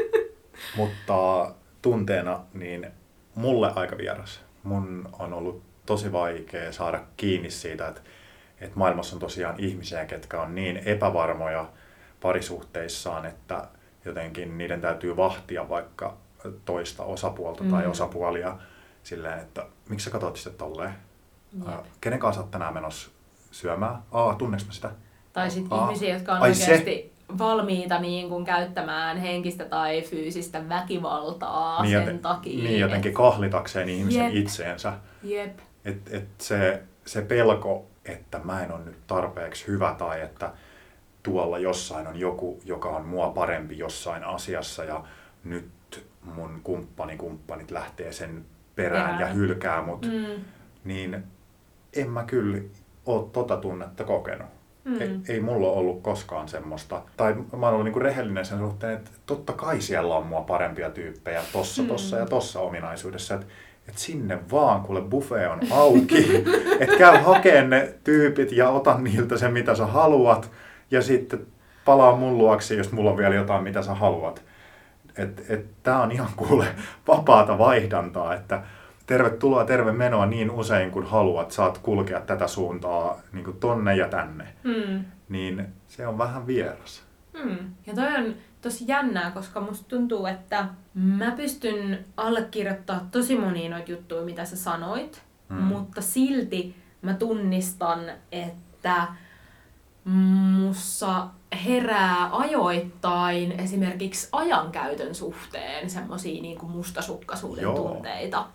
Speaker 2: mutta tunteena niin mulle aika vieras. Mun on ollut tosi vaikea saada kiinni siitä, että, että maailmassa on tosiaan ihmisiä, ketkä on niin epävarmoja parisuhteissaan, että jotenkin niiden täytyy vahtia vaikka toista osapuolta mm. tai osapuolia silleen, että miksi sä katsot sitä tolleen? Yep. Kenen kanssa olet tänään menossa syömään? Aa, tunneks mä sitä?
Speaker 1: Tai sitten ihmisiä, jotka on Ai oikeasti se? valmiita niin kuin käyttämään henkistä tai fyysistä väkivaltaa niin, sen takia.
Speaker 2: Niin jotenkin et... kahlitakseen ihmisen
Speaker 1: Jep.
Speaker 2: itseensä.
Speaker 1: Jep.
Speaker 2: Et, et se, se pelko, että mä en ole nyt tarpeeksi hyvä tai että tuolla jossain on joku, joka on mua parempi jossain asiassa ja nyt mun kumppani kumppanit lähtee sen perään Perään. ja hylkää mut, mm. niin en mä kyllä ole tota tunnetta kokenut. Mm. Ei, ei mulla ollut koskaan semmoista. Tai mä oon ollut niinku rehellinen sen suhteen, että totta kai siellä on mua parempia tyyppejä tossa, mm. tossa ja tossa ominaisuudessa. Että et sinne vaan, kuule buffet on auki. että käy hakeen ne tyypit ja ota niiltä se, mitä sä haluat. Ja sitten palaa mun luoksi, jos mulla on vielä jotain, mitä sä haluat. Että et, tää on ihan kuule vapaata vaihdantaa, että tervetuloa, terve menoa niin usein kuin haluat, saat kulkea tätä suuntaa niin kuin tonne ja tänne.
Speaker 1: Mm.
Speaker 2: Niin se on vähän vieras.
Speaker 1: Mm. Ja toi on tosi jännää, koska musta tuntuu, että mä pystyn allekirjoittamaan tosi monia noita juttuja, mitä sä sanoit, mm. mutta silti mä tunnistan, että mussa herää ajoittain esimerkiksi ajankäytön suhteen semmosia niin mustasukkaisuuden Joo. tunteita.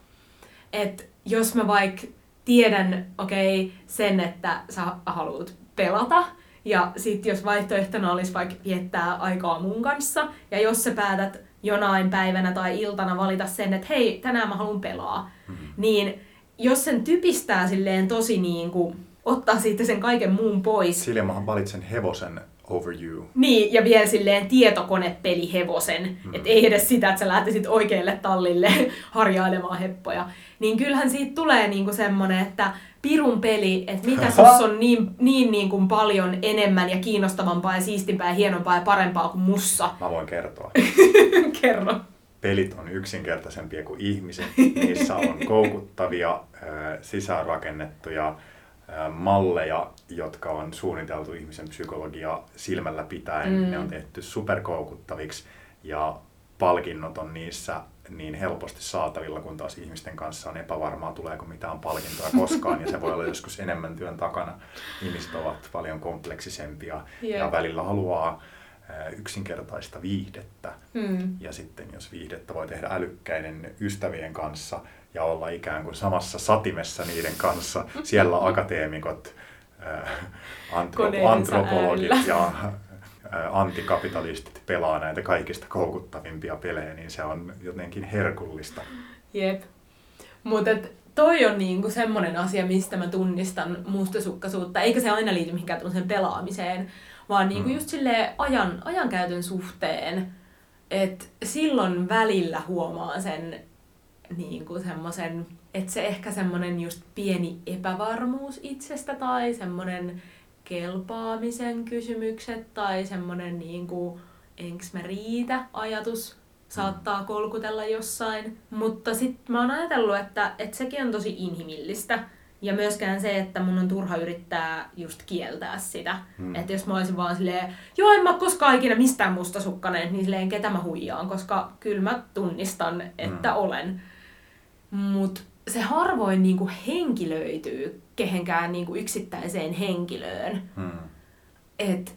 Speaker 1: Et jos mä vaikka tiedän, okei, okay, sen, että sä haluat pelata, ja sitten jos vaihtoehtona olisi vaikka viettää aikaa mun kanssa, ja jos sä päätät jonain päivänä tai iltana valita sen, että hei, tänään mä haluan pelaa, mm-hmm. niin jos sen typistää silleen tosi niin kuin, ottaa siitä sen kaiken muun pois.
Speaker 2: Silleen mä valitsen hevosen over you.
Speaker 1: Niin, ja vielä silleen tietokonepeli hevosen. Mm. Että ei edes sitä, että sä lähtisit oikealle tallille harjailemaan heppoja. Niin kyllähän siitä tulee niinku semmonen, että pirun peli, että mitä sus on niin, niin, niin kuin paljon enemmän ja kiinnostavampaa ja siistimpää ja hienompaa ja parempaa kuin mussa.
Speaker 2: Mä voin kertoa.
Speaker 1: Kerro.
Speaker 2: Pelit on yksinkertaisempia kuin ihmiset. Niissä on koukuttavia, sisäänrakennettuja malleja, jotka on suunniteltu ihmisen psykologia silmällä pitäen. Mm. Ne on tehty superkoukuttaviksi ja palkinnot on niissä niin helposti saatavilla, kun taas ihmisten kanssa on epävarmaa, tuleeko mitään palkintoa koskaan, ja se voi olla joskus enemmän työn takana. Ihmiset ovat paljon kompleksisempia yeah. ja välillä haluaa yksinkertaista viihdettä. Mm. Ja sitten jos viihdettä voi tehdä älykkäiden ystävien kanssa ja olla ikään kuin samassa satimessa niiden kanssa, siellä akateemikot, antro- antropologit ja antikapitalistit pelaa näitä kaikista koukuttavimpia pelejä, niin se on jotenkin herkullista.
Speaker 1: Jep. Mutta toi on niinku semmoinen asia, mistä mä tunnistan mustasukkaisuutta, eikä se aina liity mihinkään sen pelaamiseen, vaan niinku mm. just sille ajan, ajankäytön suhteen, että silloin välillä huomaa sen niinku semmoisen, että se ehkä semmoinen just pieni epävarmuus itsestä tai semmoinen kelpaamisen kysymykset tai semmoinen niin kuin, enks mä riitä ajatus saattaa kolkutella jossain. Mutta sitten mä oon ajatellut, että, että sekin on tosi inhimillistä. Ja myöskään se, että mun on turha yrittää just kieltää sitä. Hmm. Että jos mä olisin vaan silleen, joo en mä koskaan ikinä mistään mustasukkainen, niin silleen ketä mä huijaan, koska kyllä mä tunnistan, että hmm. olen. Mut se harvoin niinku henkilöityy kehenkään niinku yksittäiseen henkilöön. Hmm. Et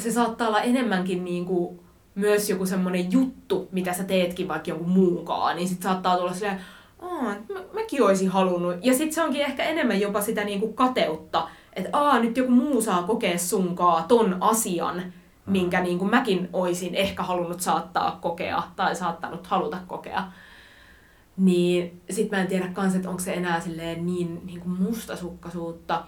Speaker 1: se saattaa olla enemmänkin niinku myös joku semmoinen juttu, mitä sä teetkin vaikka jonkun muunkaan, niin sit saattaa tulla silleen, Aa, mä, mäkin olisin halunnut. Ja sitten se onkin ehkä enemmän jopa sitä niinku kateutta, että aa, nyt joku muu saa kokea sunkaa ton asian, hmm. minkä niinku mäkin oisin ehkä halunnut saattaa kokea tai saattanut haluta kokea. Niin sit mä en tiedä kans, että onko se enää silleen niin, niin kuin mustasukkaisuutta.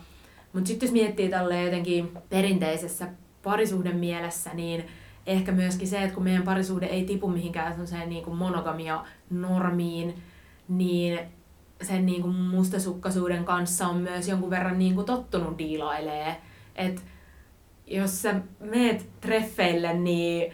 Speaker 1: Mutta sitten jos miettii tälle jotenkin perinteisessä parisuhden mielessä, niin ehkä myöskin se, että kun meidän parisuhde ei tipu mihinkään sellaiseen niin kuin monogamia normiin, niin sen niin kuin mustasukkaisuuden kanssa on myös jonkun verran niin kuin tottunut diilailee. Että jos sä meet treffeille, niin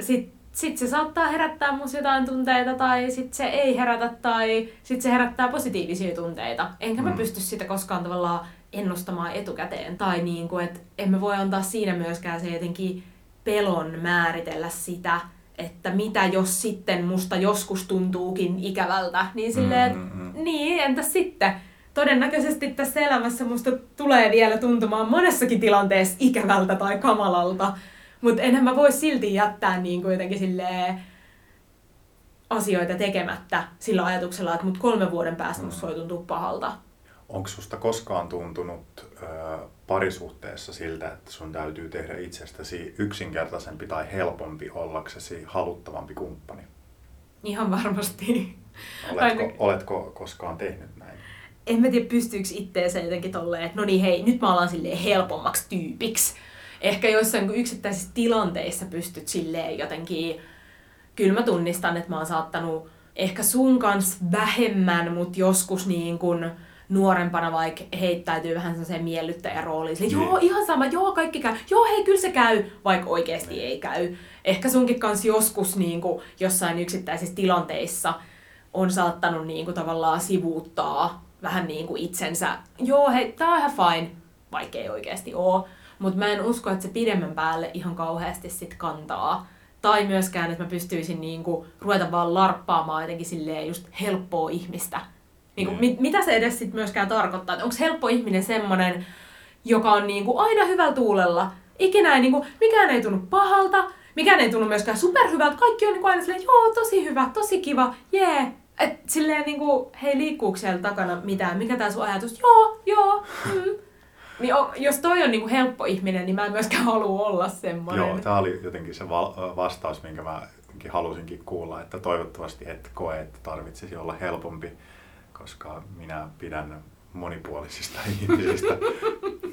Speaker 1: sit sitten se saattaa herättää musta jotain tunteita tai sitten se ei herätä tai sitten se herättää positiivisia tunteita. Enkä mä mm. pysty sitä koskaan tavallaan ennustamaan etukäteen. Tai niin kuin, että emme voi antaa siinä myöskään se jotenkin pelon määritellä sitä, että mitä jos sitten musta joskus tuntuukin ikävältä. Niin silleen, mm-hmm. niin entäs sitten? Todennäköisesti tässä elämässä musta tulee vielä tuntumaan monessakin tilanteessa ikävältä tai kamalalta. Mutta enhän mä voi silti jättää niin kuin jotenkin silleen asioita tekemättä sillä ajatuksella, että mut kolme vuoden päästä mm. musta voi tuntua pahalta.
Speaker 2: Onko susta koskaan tuntunut ö, parisuhteessa siltä, että sun täytyy tehdä itsestäsi yksinkertaisempi tai helpompi ollaksesi haluttavampi kumppani?
Speaker 1: Ihan varmasti.
Speaker 2: Oletko, oletko koskaan tehnyt näin?
Speaker 1: En mä tiedä, pystyykö itteensä jotenkin tolleen, että no niin hei, nyt mä alan silleen helpommaksi tyypiksi ehkä joissain yksittäisissä tilanteissa pystyt silleen jotenkin, kyllä mä tunnistan, että mä oon saattanut ehkä sun kanssa vähemmän, mutta joskus niin kuin nuorempana vaikka heittäytyy vähän sellaiseen miellyttäjän rooliin. Sille, joo, ihan sama, joo, kaikki käy. Joo, hei, kyllä se käy, vaikka oikeasti ei käy. Ehkä sunkin kanssa joskus niin kuin, jossain yksittäisissä tilanteissa on saattanut niin kuin, tavallaan sivuuttaa vähän niin kuin itsensä. Joo, hei, tää on ihan fine, vaikka ei oikeasti oo. Mutta mä en usko, että se pidemmän päälle ihan kauheasti sit kantaa. Tai myöskään, että mä pystyisin niinku ruveta vaan larppaamaan jotenkin silleen just helppoa ihmistä. Niinku, mm. mit, mitä se edes sit myöskään tarkoittaa? Onko helppo ihminen semmonen, joka on niinku aina hyvällä tuulella? Ikinä ei, niinku, mikään ei tunnu pahalta, mikään ei tunnu myöskään superhyvältä. Kaikki on niinku aina silleen, joo, tosi hyvä, tosi kiva, jee. Yeah. Et silleen niinku, hei liikkuuko siellä takana mitään? Mikä tää sun ajatus? Joo, joo, mm. Niin on, jos toi on niinku helppo ihminen, niin mä en myöskään halua olla semmoinen.
Speaker 2: Joo, tää oli jotenkin se vastaus, minkä mä halusinkin kuulla, että toivottavasti et koe, että tarvitsisi olla helpompi, koska minä pidän monipuolisista ihmisistä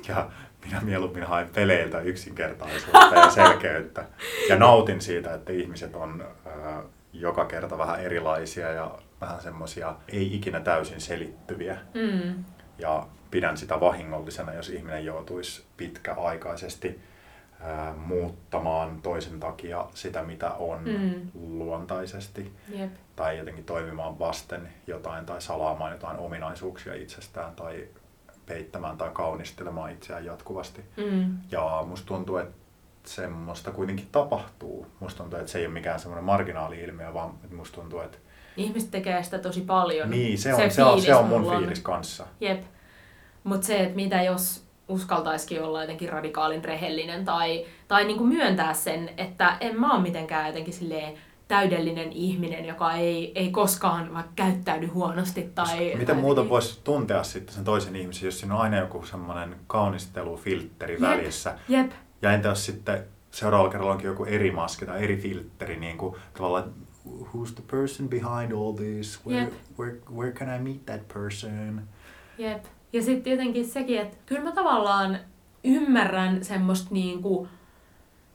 Speaker 2: ja minä mieluummin haen peleiltä yksinkertaisuutta ja selkeyttä ja nautin siitä, että ihmiset on äh, joka kerta vähän erilaisia ja vähän semmoisia ei ikinä täysin selittyviä. Mm. Ja pidän sitä vahingollisena, jos ihminen joutuisi pitkäaikaisesti ää, muuttamaan toisen takia sitä, mitä on
Speaker 1: Mm.
Speaker 2: luontaisesti.
Speaker 1: Jep.
Speaker 2: Tai jotenkin toimimaan vasten jotain tai salaamaan jotain ominaisuuksia itsestään tai peittämään tai kaunistelemaan itseään jatkuvasti.
Speaker 1: Mm.
Speaker 2: Ja musta tuntuu, että semmoista kuitenkin tapahtuu. Musta tuntuu, että se ei ole mikään semmoinen marginaali-ilmiö, vaan musta tuntuu, että
Speaker 1: Ihmiset tekee sitä tosi paljon.
Speaker 2: niin, se on, se on,
Speaker 1: fiilis
Speaker 2: se on mun
Speaker 1: mulla
Speaker 2: fiilis kanssa.
Speaker 1: Jep. Mutta se, että mitä jos uskaltaisikin olla jotenkin radikaalin rehellinen tai, tai niinku myöntää sen, että en mä ole mitenkään jotenkin silleen täydellinen ihminen, joka ei, ei koskaan vaikka käyttäydy huonosti. Tai,
Speaker 2: Miten
Speaker 1: tai
Speaker 2: muuta
Speaker 1: jotenkin-
Speaker 2: voisi tuntea sitten sen toisen ihmisen, jos siinä on aina joku semmoinen kaunistelufiltteri
Speaker 1: Jep.
Speaker 2: välissä.
Speaker 1: Jep.
Speaker 2: Ja entä jos sitten seuraavalla kerralla onkin joku eri maski tai eri filtteri, niin kuin tavallaan, who's the person behind all this? Where,
Speaker 1: Jep.
Speaker 2: where, where can I meet that person?
Speaker 1: Jep. Ja sitten jotenkin sekin, että kyllä mä tavallaan ymmärrän semmoista niinku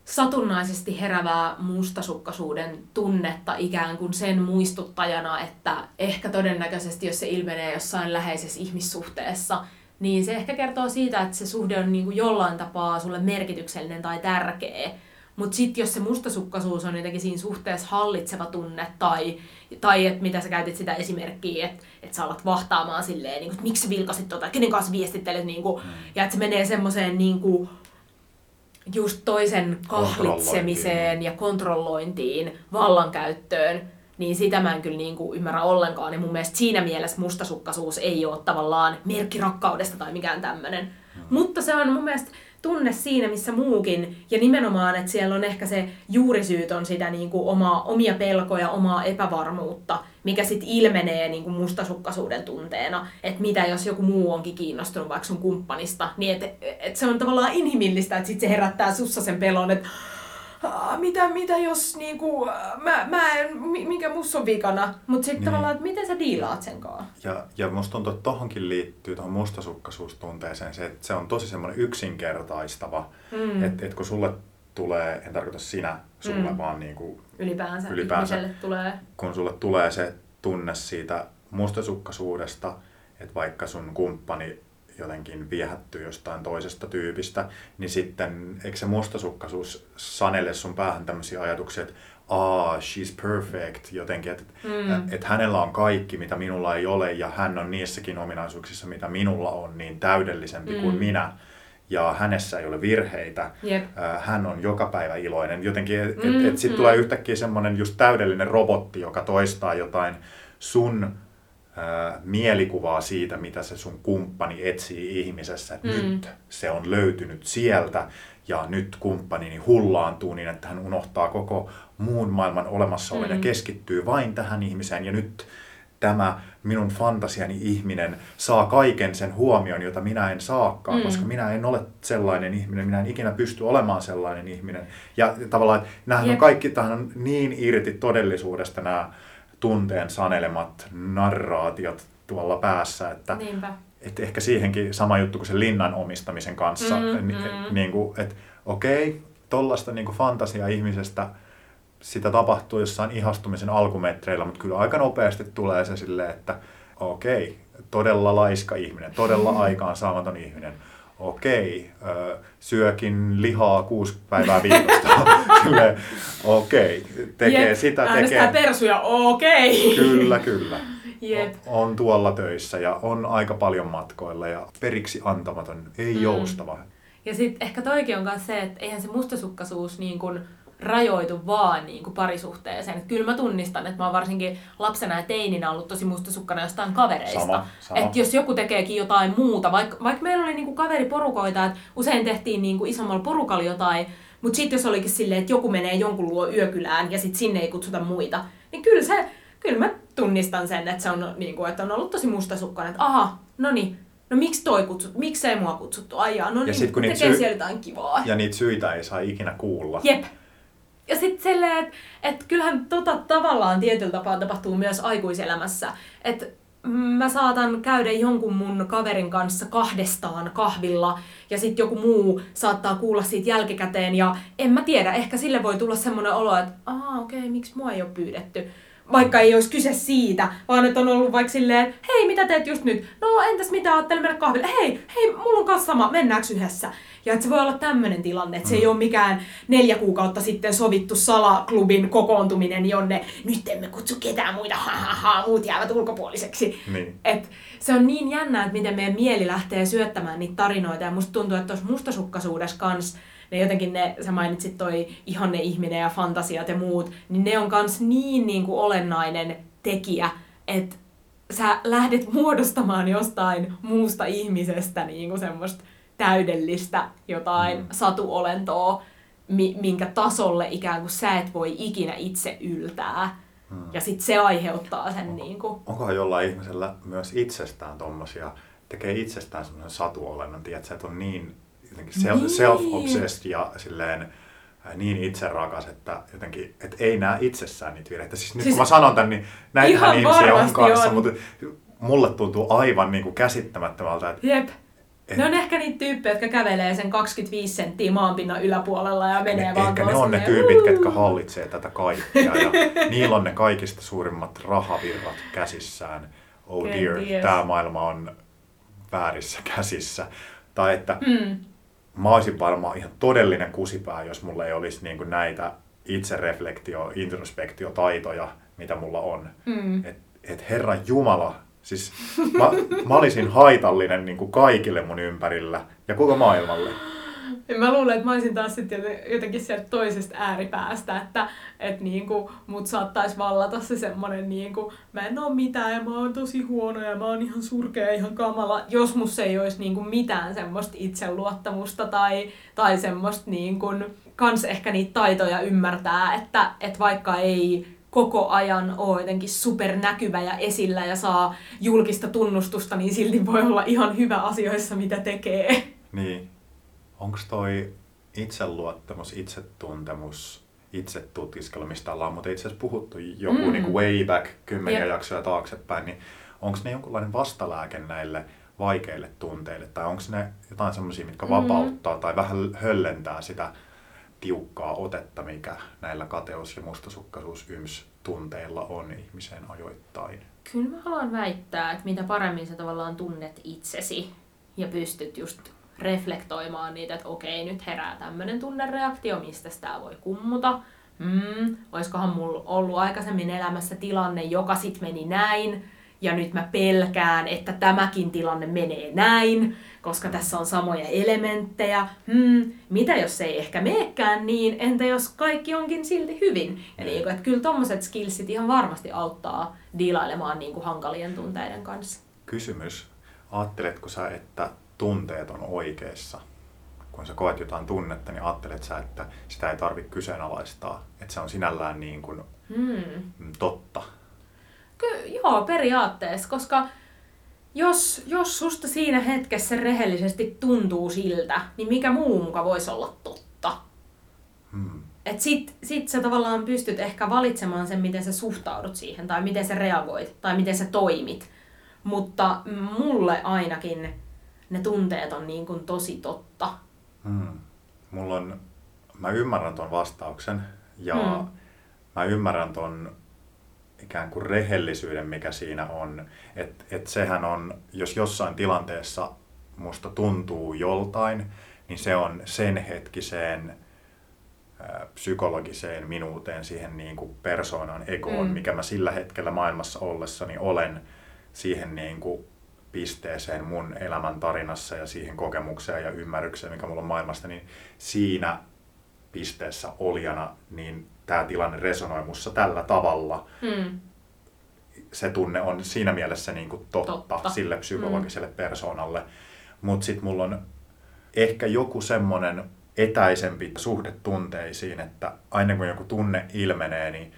Speaker 1: satunnaisesti herävää mustasukkaisuuden tunnetta ikään kuin sen muistuttajana, että ehkä todennäköisesti, jos se ilmenee jossain läheisessä ihmissuhteessa, niin se ehkä kertoo siitä, että se suhde on niinku jollain tapaa sulle merkityksellinen tai tärkeä. Mutta sitten jos se mustasukkaisuus on jotenkin siinä suhteessa hallitseva tunne, tai, tai että mitä sä käytit sitä esimerkkiä, että et sä alat vahtaamaan silleen, niin että miksi sä vilkasit tota, kenen kanssa viestittelet, niin kuin, ja että se menee semmoiseen niin kuin, just toisen kahlitsemiseen ja kontrollointiin, vallankäyttöön, niin sitä mä en kyllä niin kuin ymmärrä ollenkaan. Ja mun mielestä siinä mielessä mustasukkaisuus ei ole tavallaan merkki rakkaudesta tai mikään tämmöinen. Mutta se on mun mielestä tunne siinä, missä muukin. Ja nimenomaan, että siellä on ehkä se juurisyyt on sitä niin kuin omaa, omia pelkoja, omaa epävarmuutta, mikä sitten ilmenee niin kuin mustasukkaisuuden tunteena. Että mitä jos joku muu onkin kiinnostunut vaikka sun kumppanista, niin että et se on tavallaan inhimillistä, että sitten se herättää sussa sen pelon, että "Aa, mitä, mitä jos niinku, mä, mä en, mi- mikä musta on vikana. Mutta sitten
Speaker 2: Niin.
Speaker 1: tavallaan, että miten sä diilaat sen kanssa?
Speaker 2: Ja, ja musta tuntuu, että tohonkin liittyy tuohon mustasukkaisuustunteeseen se, että se on tosi semmoinen yksinkertaistava,
Speaker 1: Mm.
Speaker 2: että et kun sulle tulee, en tarkoita sinä sulle,
Speaker 1: Mm.
Speaker 2: vaan niin kuin,
Speaker 1: Ylipäänsä,
Speaker 2: Ylipäänsä.
Speaker 1: tulee.
Speaker 2: kun sulle tulee se tunne siitä mustasukkaisuudesta, että vaikka sun kumppani jotenkin viehättyy jostain toisesta tyypistä, niin sitten eikö se mustasukkaisuus sanele sun päähän tämmöisiä ajatuksia, että ah, she's perfect, jotenkin, että
Speaker 1: Mm.
Speaker 2: et, et hänellä on kaikki, mitä minulla ei ole, ja hän on niissäkin ominaisuuksissa, mitä minulla on, niin täydellisempi
Speaker 1: Mm.
Speaker 2: kuin minä. Ja hänessä ei ole virheitä. Ää, Hän on joka päivä iloinen. Jotenkin, että
Speaker 1: Mm,
Speaker 2: et, et sitten
Speaker 1: mm.
Speaker 2: tulee yhtäkkiä semmoinen just täydellinen robotti, joka toistaa jotain sun ää, mielikuvaa siitä, mitä se sun kumppani etsii ihmisessä. Että
Speaker 1: Mm.
Speaker 2: nyt se on löytynyt sieltä ja nyt kumppanini hullaantuu niin, että hän unohtaa koko muun maailman olemassaolon
Speaker 1: Mm.
Speaker 2: ja keskittyy vain tähän ihmiseen. Ja nyt tämä minun fantasiani ihminen saa kaiken sen huomion, jota minä en saakaan,
Speaker 1: Mm.
Speaker 2: koska minä en ole sellainen ihminen, minä en ikinä pysty olemaan sellainen ihminen. Ja tavallaan, että nämähän on kaikki tähän on niin irti todellisuudesta nämä tunteen sanelemat narraatiot tuolla päässä, että
Speaker 1: Niinpä.
Speaker 2: et ehkä siihenkin sama juttu kuin sen linnan omistamisen kanssa,
Speaker 1: Mm,
Speaker 2: ni-
Speaker 1: mm.
Speaker 2: niin kuin, että okei, tollaista niin fantasia ihmisestä, sitä tapahtuu jossain ihastumisen alkumetreillä, mutta kyllä aika nopeasti tulee se silleen, että okei, todella laiska ihminen, todella aikaan saamaton ihminen, okei, ö, syökin lihaa kuusi päivää viikosta, Silleen, okei, tekee
Speaker 1: Jep.
Speaker 2: sitä, tekee,
Speaker 1: persuja, okei.
Speaker 2: kyllä, kyllä.
Speaker 1: Jep.
Speaker 2: On tuolla töissä ja on aika paljon matkoilla ja periksi antamaton, ei
Speaker 1: Mm.
Speaker 2: joustava.
Speaker 1: Ja sitten ehkä toikin on myös se, että eihän se mustasukkaisuus niin kuin rajoitu vaan niin kuin parisuhteeseen. Et kyllä mä tunnistan, että mä oon varsinkin lapsena ja teininä ollut tosi mustasukkana jostain kavereista.
Speaker 2: Sama, sama.
Speaker 1: Että jos joku tekeekin jotain muuta, vaikka vaik meillä oli niin kuin kaveriporukoita, että usein tehtiin niin kuin isommalla porukalla jotain, mutta sitten jos olikin silleen, että joku menee jonkun luo yökylään ja sitten sinne ei kutsuta muita, niin kyllä se, kyllä mä tunnistan sen, että se on, niin kuin, että on ollut tosi mustasukkainen, että aha, no niin, no miksi toi kutsut, miksei mua kutsuttu, ai jaa, no niin,
Speaker 2: sit kun
Speaker 1: tekee
Speaker 2: syy-
Speaker 1: siellä jotain kivaa.
Speaker 2: Ja niitä syitä ei saa ikinä kuulla.
Speaker 1: Jep. Ja sitten silleen, että et kyllähän tota tavallaan tietyllä tapaa tapahtuu myös aikuiselämässä. Että mä saatan käydä jonkun mun kaverin kanssa kahdestaan kahvilla ja sitten joku muu saattaa kuulla siitä jälkikäteen ja en mä tiedä, ehkä sille voi tulla semmoinen olo, että aa okei, okay, miksi mua ei ole pyydetty. vaikka ei olisi kyse siitä, vaan että on ollut vaikka silleen, hei, mitä teet just nyt? No entäs mitä ajattelin mennä kahville? Hei, hei, mulla on kanssa sama, mennäänkö yhdessä? Ja että se voi olla tämmöinen tilanne, että se ei
Speaker 2: Mm.
Speaker 1: ole mikään neljä kuukautta sitten sovittu salaklubin kokoontuminen, jonne nyt emme kutsu ketään muita, ha, ha, ha, muut jäävät ulkopuoliseksi.
Speaker 2: Niin.
Speaker 1: Et se on niin jännää, että miten meidän mieli lähtee syöttämään niitä tarinoita. Ja musta tuntuu, että tuossa mustasukkaisuudessa kans, ne jotenkin ne, sä mainitsit toi ihanne ihminen ja fantasiat ja muut, niin ne on kans niin, niin kuin olennainen tekijä, että sä lähdet muodostamaan jostain muusta ihmisestä niin kuin semmoista täydellistä jotain
Speaker 2: Mm.
Speaker 1: satuolentoa, mi- minkä tasolle ikään kuin sä et voi ikinä itse yltää.
Speaker 2: Mm.
Speaker 1: Ja sit se aiheuttaa sen niin kuin,
Speaker 2: Onkohan jollain ihmisellä myös itsestään tommosia, tekee itsestään semmoisen satuolennon, tiedätkö, että on niin jotenkin self-
Speaker 1: Niin.
Speaker 2: self-obsessed ja silleen äh, niin itserakas, että jotenkin, että ei näe itsessään niitä virheitä. Siis nyt
Speaker 1: Siis
Speaker 2: kun mä sanon tämän, niin näitähän ihmisiä on kanssa,
Speaker 1: on.
Speaker 2: mutta mulle tuntuu aivan niin kuin käsittämättömältä, että
Speaker 1: Jep.
Speaker 2: Et-
Speaker 1: Ne on ehkä niitä tyyppejä, jotka kävelee sen 25 senttiä maanpinnan yläpuolella ja menee
Speaker 2: ne,
Speaker 1: vaan
Speaker 2: ehkä ne on ne tyypit, ketkä hallitsee tätä kaikkea ja niillä on ne kaikista suurimmat rahavirrat käsissään. Oh dear,
Speaker 1: Kenties.
Speaker 2: tämä maailma on väärissä käsissä. Tai että
Speaker 1: Mm.
Speaker 2: mä olisin varmaan ihan todellinen kusipää, jos mulla ei olisi niin kuin näitä itsereflektio, introspektiotaitoja, mitä mulla on.
Speaker 1: Mm.
Speaker 2: Et, et Herra Jumala, siis mä, mä olisin haitallinen niin kuin kaikille mun ympärillä ja koko maailmalle.
Speaker 1: Mä luulen, että mä olisin taas sitten jotenkin sieltä toisesta ääripäästä, että et niinku, mut saattaisi vallata se semmonen niinku, mä en oo mitään ja mä oon tosi huono ja mä oon ihan surkea ihan kamala, jos musta ei olisi niinku mitään semmoista itseluottamusta tai, tai semmoista niinku, kans ehkä niitä taitoja ymmärtää, että et vaikka ei koko ajan ole jotenkin supernäkyvä ja esillä ja saa julkista tunnustusta, niin silti voi olla ihan hyvä asioissa, mitä tekee.
Speaker 2: Niin. Onko toi itseluottamus, itsetuntemus, itsetutkiskelu, mistä ollaan mutta itse asiassa puhuttu joku
Speaker 1: Mm.
Speaker 2: niin way back kymmeniä
Speaker 1: Jep.
Speaker 2: jaksoja taaksepäin, niin onko ne jonkunlainen vastalääke näille vaikeille tunteille? Tai onko ne jotain semmoisia, mitkä
Speaker 1: Mm.
Speaker 2: vapauttaa tai vähän höllentää sitä tiukkaa otetta, mikä näillä kateus- ja mustasukkaisuus yms tunteilla on ihmiseen ajoittain?
Speaker 1: Kyllä mä haluan väittää, että mitä paremmin sä tavallaan tunnet itsesi ja pystyt just reflektoimaan niitä, että okei, nyt herää tämmöinen tunnereaktio, mistä sitä voi kummuta. Mm, oiskohan mulla ollut aikaisemmin elämässä tilanne, joka sit meni näin, ja nyt mä pelkään, että tämäkin tilanne menee näin, koska tässä on samoja elementtejä. Hmm, mitä jos se ei ehkä meekään niin, entä jos kaikki onkin silti hyvin? Ja niin kuin, että kyllä tommoset skillsit ihan varmasti auttaa diilailemaan niin kuin hankalien tunteiden kanssa.
Speaker 2: Kysymys. Ajatteletko sä, että tunteet on oikeassa? Kun sä koet jotain tunnetta, niin ajattelet sä, että sitä ei tarvitse kyseenalaistaa, että se on sinällään niin kuin
Speaker 1: Hmm.
Speaker 2: mm, totta.
Speaker 1: Ky- joo, periaatteessa, koska jos, jos susta siinä hetkessä rehellisesti tuntuu siltä, niin mikä muu muka voisi olla totta?
Speaker 2: Hmm.
Speaker 1: Et sit, sit sä tavallaan pystyt ehkä valitsemaan sen, miten sä suhtaudut siihen, tai miten sä reagoit, tai miten sä toimit. Mutta mulle ainakin ne tunteet on niin kuin tosi totta.
Speaker 2: Hmm. Mulla on, mä ymmärrän ton vastauksen ja
Speaker 1: Hmm.
Speaker 2: mä ymmärrän ton ikään kuin rehellisyyden, mikä siinä on. Että et sehän on, jos jossain tilanteessa musta tuntuu joltain, niin se on sen hetkiseen ää, psykologiseen minuuteen, siihen niin kuin persoonan egoon,
Speaker 1: Mm.
Speaker 2: mikä mä sillä hetkellä maailmassa ollessani olen, siihen niin kuin pisteeseen mun elämän tarinassa ja siihen kokemukseen ja ymmärrykseen, mikä mulla on maailmasta, niin siinä pisteessä olijana, niin tämä tilanne resonoi mussa tällä tavalla.
Speaker 1: Hmm.
Speaker 2: Se tunne on siinä mielessä niin kuin totta,
Speaker 1: Totta.
Speaker 2: totta sille psykologiselle mm. persoonalle. Mutta sitten mulla on ehkä joku semmoinen etäisempi suhde tunteisiin, että aina kun joku tunne ilmenee, niin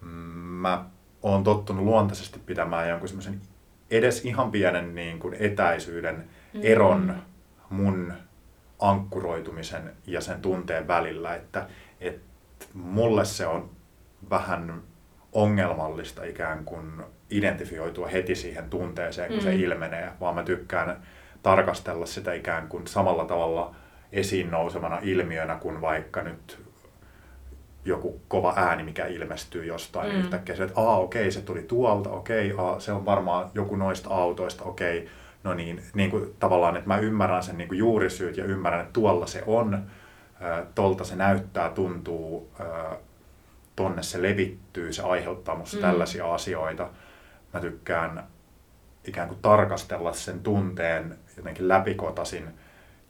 Speaker 2: mm, mä oon tottunut luontaisesti pitämään jonkun semmoisen edes ihan pienen niin kuin etäisyyden
Speaker 1: Mm.
Speaker 2: eron mun ankkuroitumisen ja sen tunteen välillä, että, että mulle se on vähän ongelmallista ikään kuin identifioitua heti siihen tunteeseen, kun mm. se ilmenee, vaan mä tykkään tarkastella sitä ikään kuin samalla tavalla esiin nousevana ilmiönä kuin vaikka nyt joku kova ääni, mikä ilmestyy jostain
Speaker 1: Mm.
Speaker 2: yhtäkkiä. Se, että aa okei, se tuli tuolta, okei, aa, se on varmaan joku noista autoista, okei. No niin, niin kuin tavallaan, että mä ymmärrän sen niin kuin juurisyyt ja ymmärrän, että tuolla se on, tolta se näyttää, tuntuu, tonne se levittyy, se aiheuttaa musta
Speaker 1: Mm.
Speaker 2: tällaisia asioita. Mä tykkään ikään kuin tarkastella sen tunteen jotenkin läpikotasin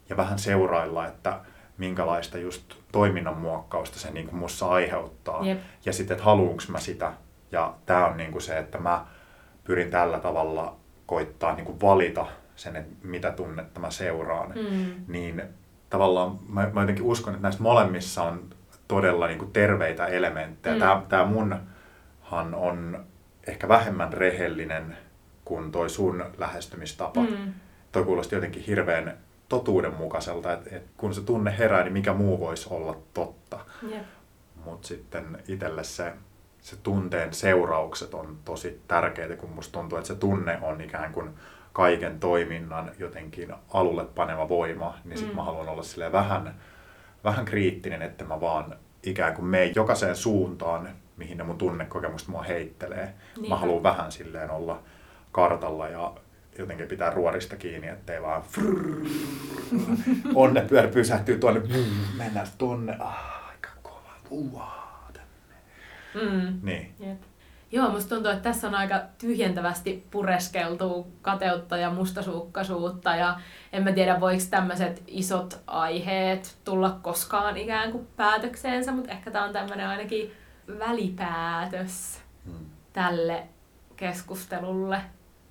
Speaker 2: ja vähän seurailla, että minkälaista just toiminnan muokkausta se niin kuin mussa aiheuttaa.
Speaker 1: Jep.
Speaker 2: Ja sitten, että haluanko mä sitä. Ja tämä on niin kuin se, että mä pyrin tällä tavalla koittaa niin kuin valita sen, että mitä tunnetta mä seuraan.
Speaker 1: Mm.
Speaker 2: Niin tavallaan mä, mä jotenkin uskon, että näissä molemmissa on todella niin kuin terveitä elementtejä.
Speaker 1: Mm.
Speaker 2: Tämä, tämä munhan on ehkä vähemmän rehellinen kuin toi sun lähestymistapa.
Speaker 1: Mm.
Speaker 2: Toi kuulosti jotenkin hirveän totuudenmukaiselta, että, että kun se tunne herää, niin mikä muu voisi olla totta.
Speaker 1: Jep.
Speaker 2: Mutta sitten itselle se, se tunteen seuraukset on tosi tärkeitä, kun musta tuntuu, että se tunne on ikään kuin kaiken toiminnan jotenkin alulle paneva voima, niin sitten
Speaker 1: Mm.
Speaker 2: mä haluan olla silleen vähän, vähän kriittinen, että mä vaan ikään kuin menen jokaiseen suuntaan, mihin ne mun tunnekokemukset mua heittelee.
Speaker 1: Niinpä.
Speaker 2: Mä haluan vähän silleen olla kartalla ja jotenkin pitää ruorista kiinni, ettei vaan onnepyörä pysähtyy tuonne, mennään tuonne, ah, aika kova, uaa, tänne.
Speaker 1: Mm.
Speaker 2: Niin,
Speaker 1: Jep. Joo, musta tuntuu, että tässä on aika tyhjentävästi pureskeltu kateutta ja mustasuukkaisuutta ja en mä tiedä, voiko tämmöiset isot aiheet tulla koskaan ikään kuin päätökseensä, mutta ehkä tää on tämmöinen ainakin välipäätös
Speaker 2: mm.
Speaker 1: tälle keskustelulle,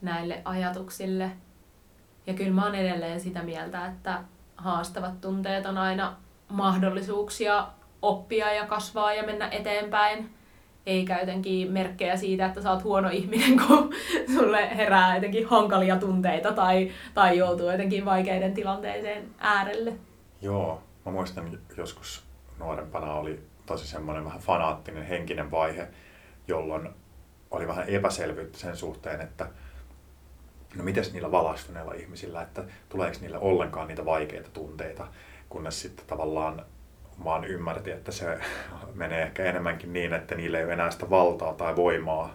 Speaker 1: näille ajatuksille. Ja kyllä mä oon edelleen sitä mieltä, että haastavat tunteet on aina mahdollisuuksia oppia ja kasvaa ja mennä eteenpäin. Eikä jotenkin merkkejä siitä, että sä oot huono ihminen, kun sulle herää jotenkin hankalia tunteita tai, tai joutuu jotenkin vaikeiden tilanteiden äärelle.
Speaker 2: Joo, mä muistan joskus nuorempana oli tosi semmoinen vähän fanaattinen henkinen vaihe, jolloin oli vähän epäselvyyttä sen suhteen, että no mites niillä valastuneilla ihmisillä, että tuleeko niille ollenkaan niitä vaikeita tunteita, kunnes sitten tavallaan vaan ymmärti, että se menee ehkä enemmänkin niin, että niillä ei ole enää sitä valtaa tai voimaa,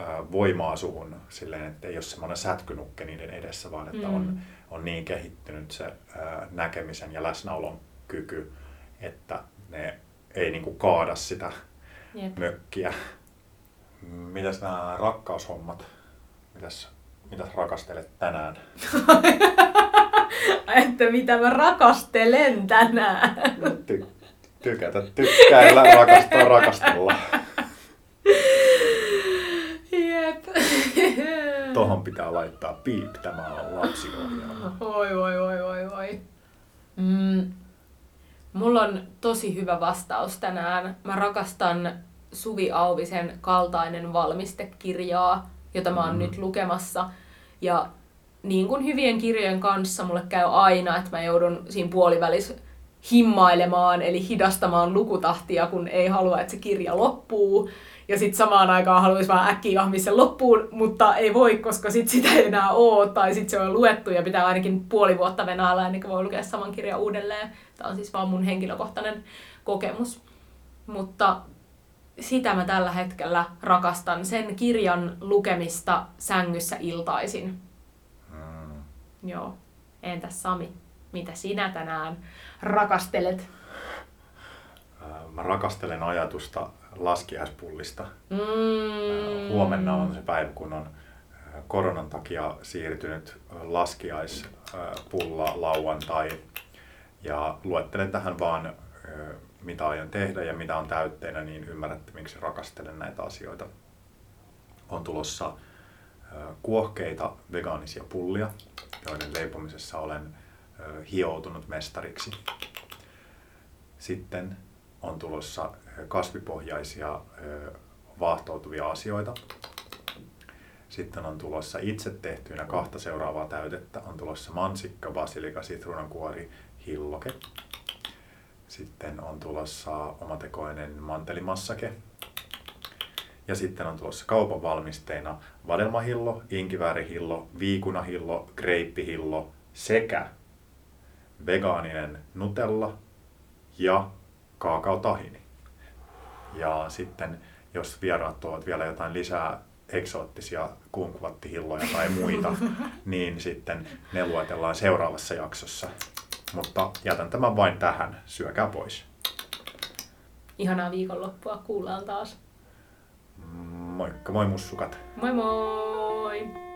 Speaker 2: ää, voimaa suhun silleen, että ei ole semmoinen sätkynukke niiden edessä, vaan että
Speaker 1: Mm.
Speaker 2: on, on niin kehittynyt se ää, näkemisen ja läsnäolon kyky, että ne ei niinku kaada sitä
Speaker 1: Jep.
Speaker 2: mökkiä. Mitäs nämä rakkaushommat? Mitäs, mitäs rakastelet tänään?
Speaker 1: Että mitä mä rakastelen tänään.
Speaker 2: Ty- tykätä, tykkäillä, rakastaa, rakastella.
Speaker 1: Jep.
Speaker 2: Tohon pitää laittaa piip, tämä on lapsiohjelma.
Speaker 1: Oi, oi, oi, oi, oi. Mm. Mulla on tosi hyvä vastaus tänään. Mä rakastan Suvi Auvisen kaltainen valmistekirjaa, jota mä oon
Speaker 2: Mm.
Speaker 1: nyt lukemassa. Ja niin kuin hyvien kirjojen kanssa mulle käy aina, että mä joudun siinä puolivälissä himmailemaan, eli hidastamaan lukutahtia, kun ei halua, että se kirja loppuu. Ja sitten samaan aikaan haluaisi vaan äkkiä ahmia sen loppuun, mutta ei voi, koska sit sitä ei enää ole, tai sitten se on luettu ja pitää ainakin puoli vuotta venailla ennen kuin voi lukea saman kirjan uudelleen. Tämä on siis vaan mun henkilökohtainen kokemus. Mutta sitä mä tällä hetkellä rakastan, sen kirjan lukemista sängyssä iltaisin. Joo. Entäs Sami, mitä sinä tänään rakastelet?
Speaker 2: Ää, Mä rakastelen ajatusta laskiaispullista.
Speaker 1: Mm.
Speaker 2: Ää, Huomenna on se päivä, kun on ää, koronan takia siirtynyt laskiaispulla lauantai. Ja luettelen tähän vaan, mitä aion tehdä ja mitä on täytteenä, niin ymmärrätte, miksi rakastelen näitä asioita. On tulossa kuohkeita vegaanisia pullia, joiden leipomisessa olen hioutunut mestariksi. Sitten on tulossa kasvipohjaisia vaahtoutuvia asioita. Sitten on tulossa itse tehtyinä kahta seuraavaa täytettä. On tulossa mansikka, basilika, sitruunankuori, hilloke. Sitten on tulossa omatekoinen mantelimassake. Ja sitten on tulossa kaupan valmisteina vadelmahillo, inkiväärihillo, viikunahillo, greippihillo sekä vegaaninen nutella ja kaakaotahini. Ja sitten jos vieraat tuovat vielä jotain lisää eksoottisia kumkuvattihilloja tai muita, niin sitten ne luetellaan seuraavassa jaksossa. Mutta jätän tämän vain tähän. Syökää pois.
Speaker 1: Ihanaa viikonloppua. Kuullaan taas.
Speaker 2: Moikka moi mussukat.
Speaker 1: Moi moi!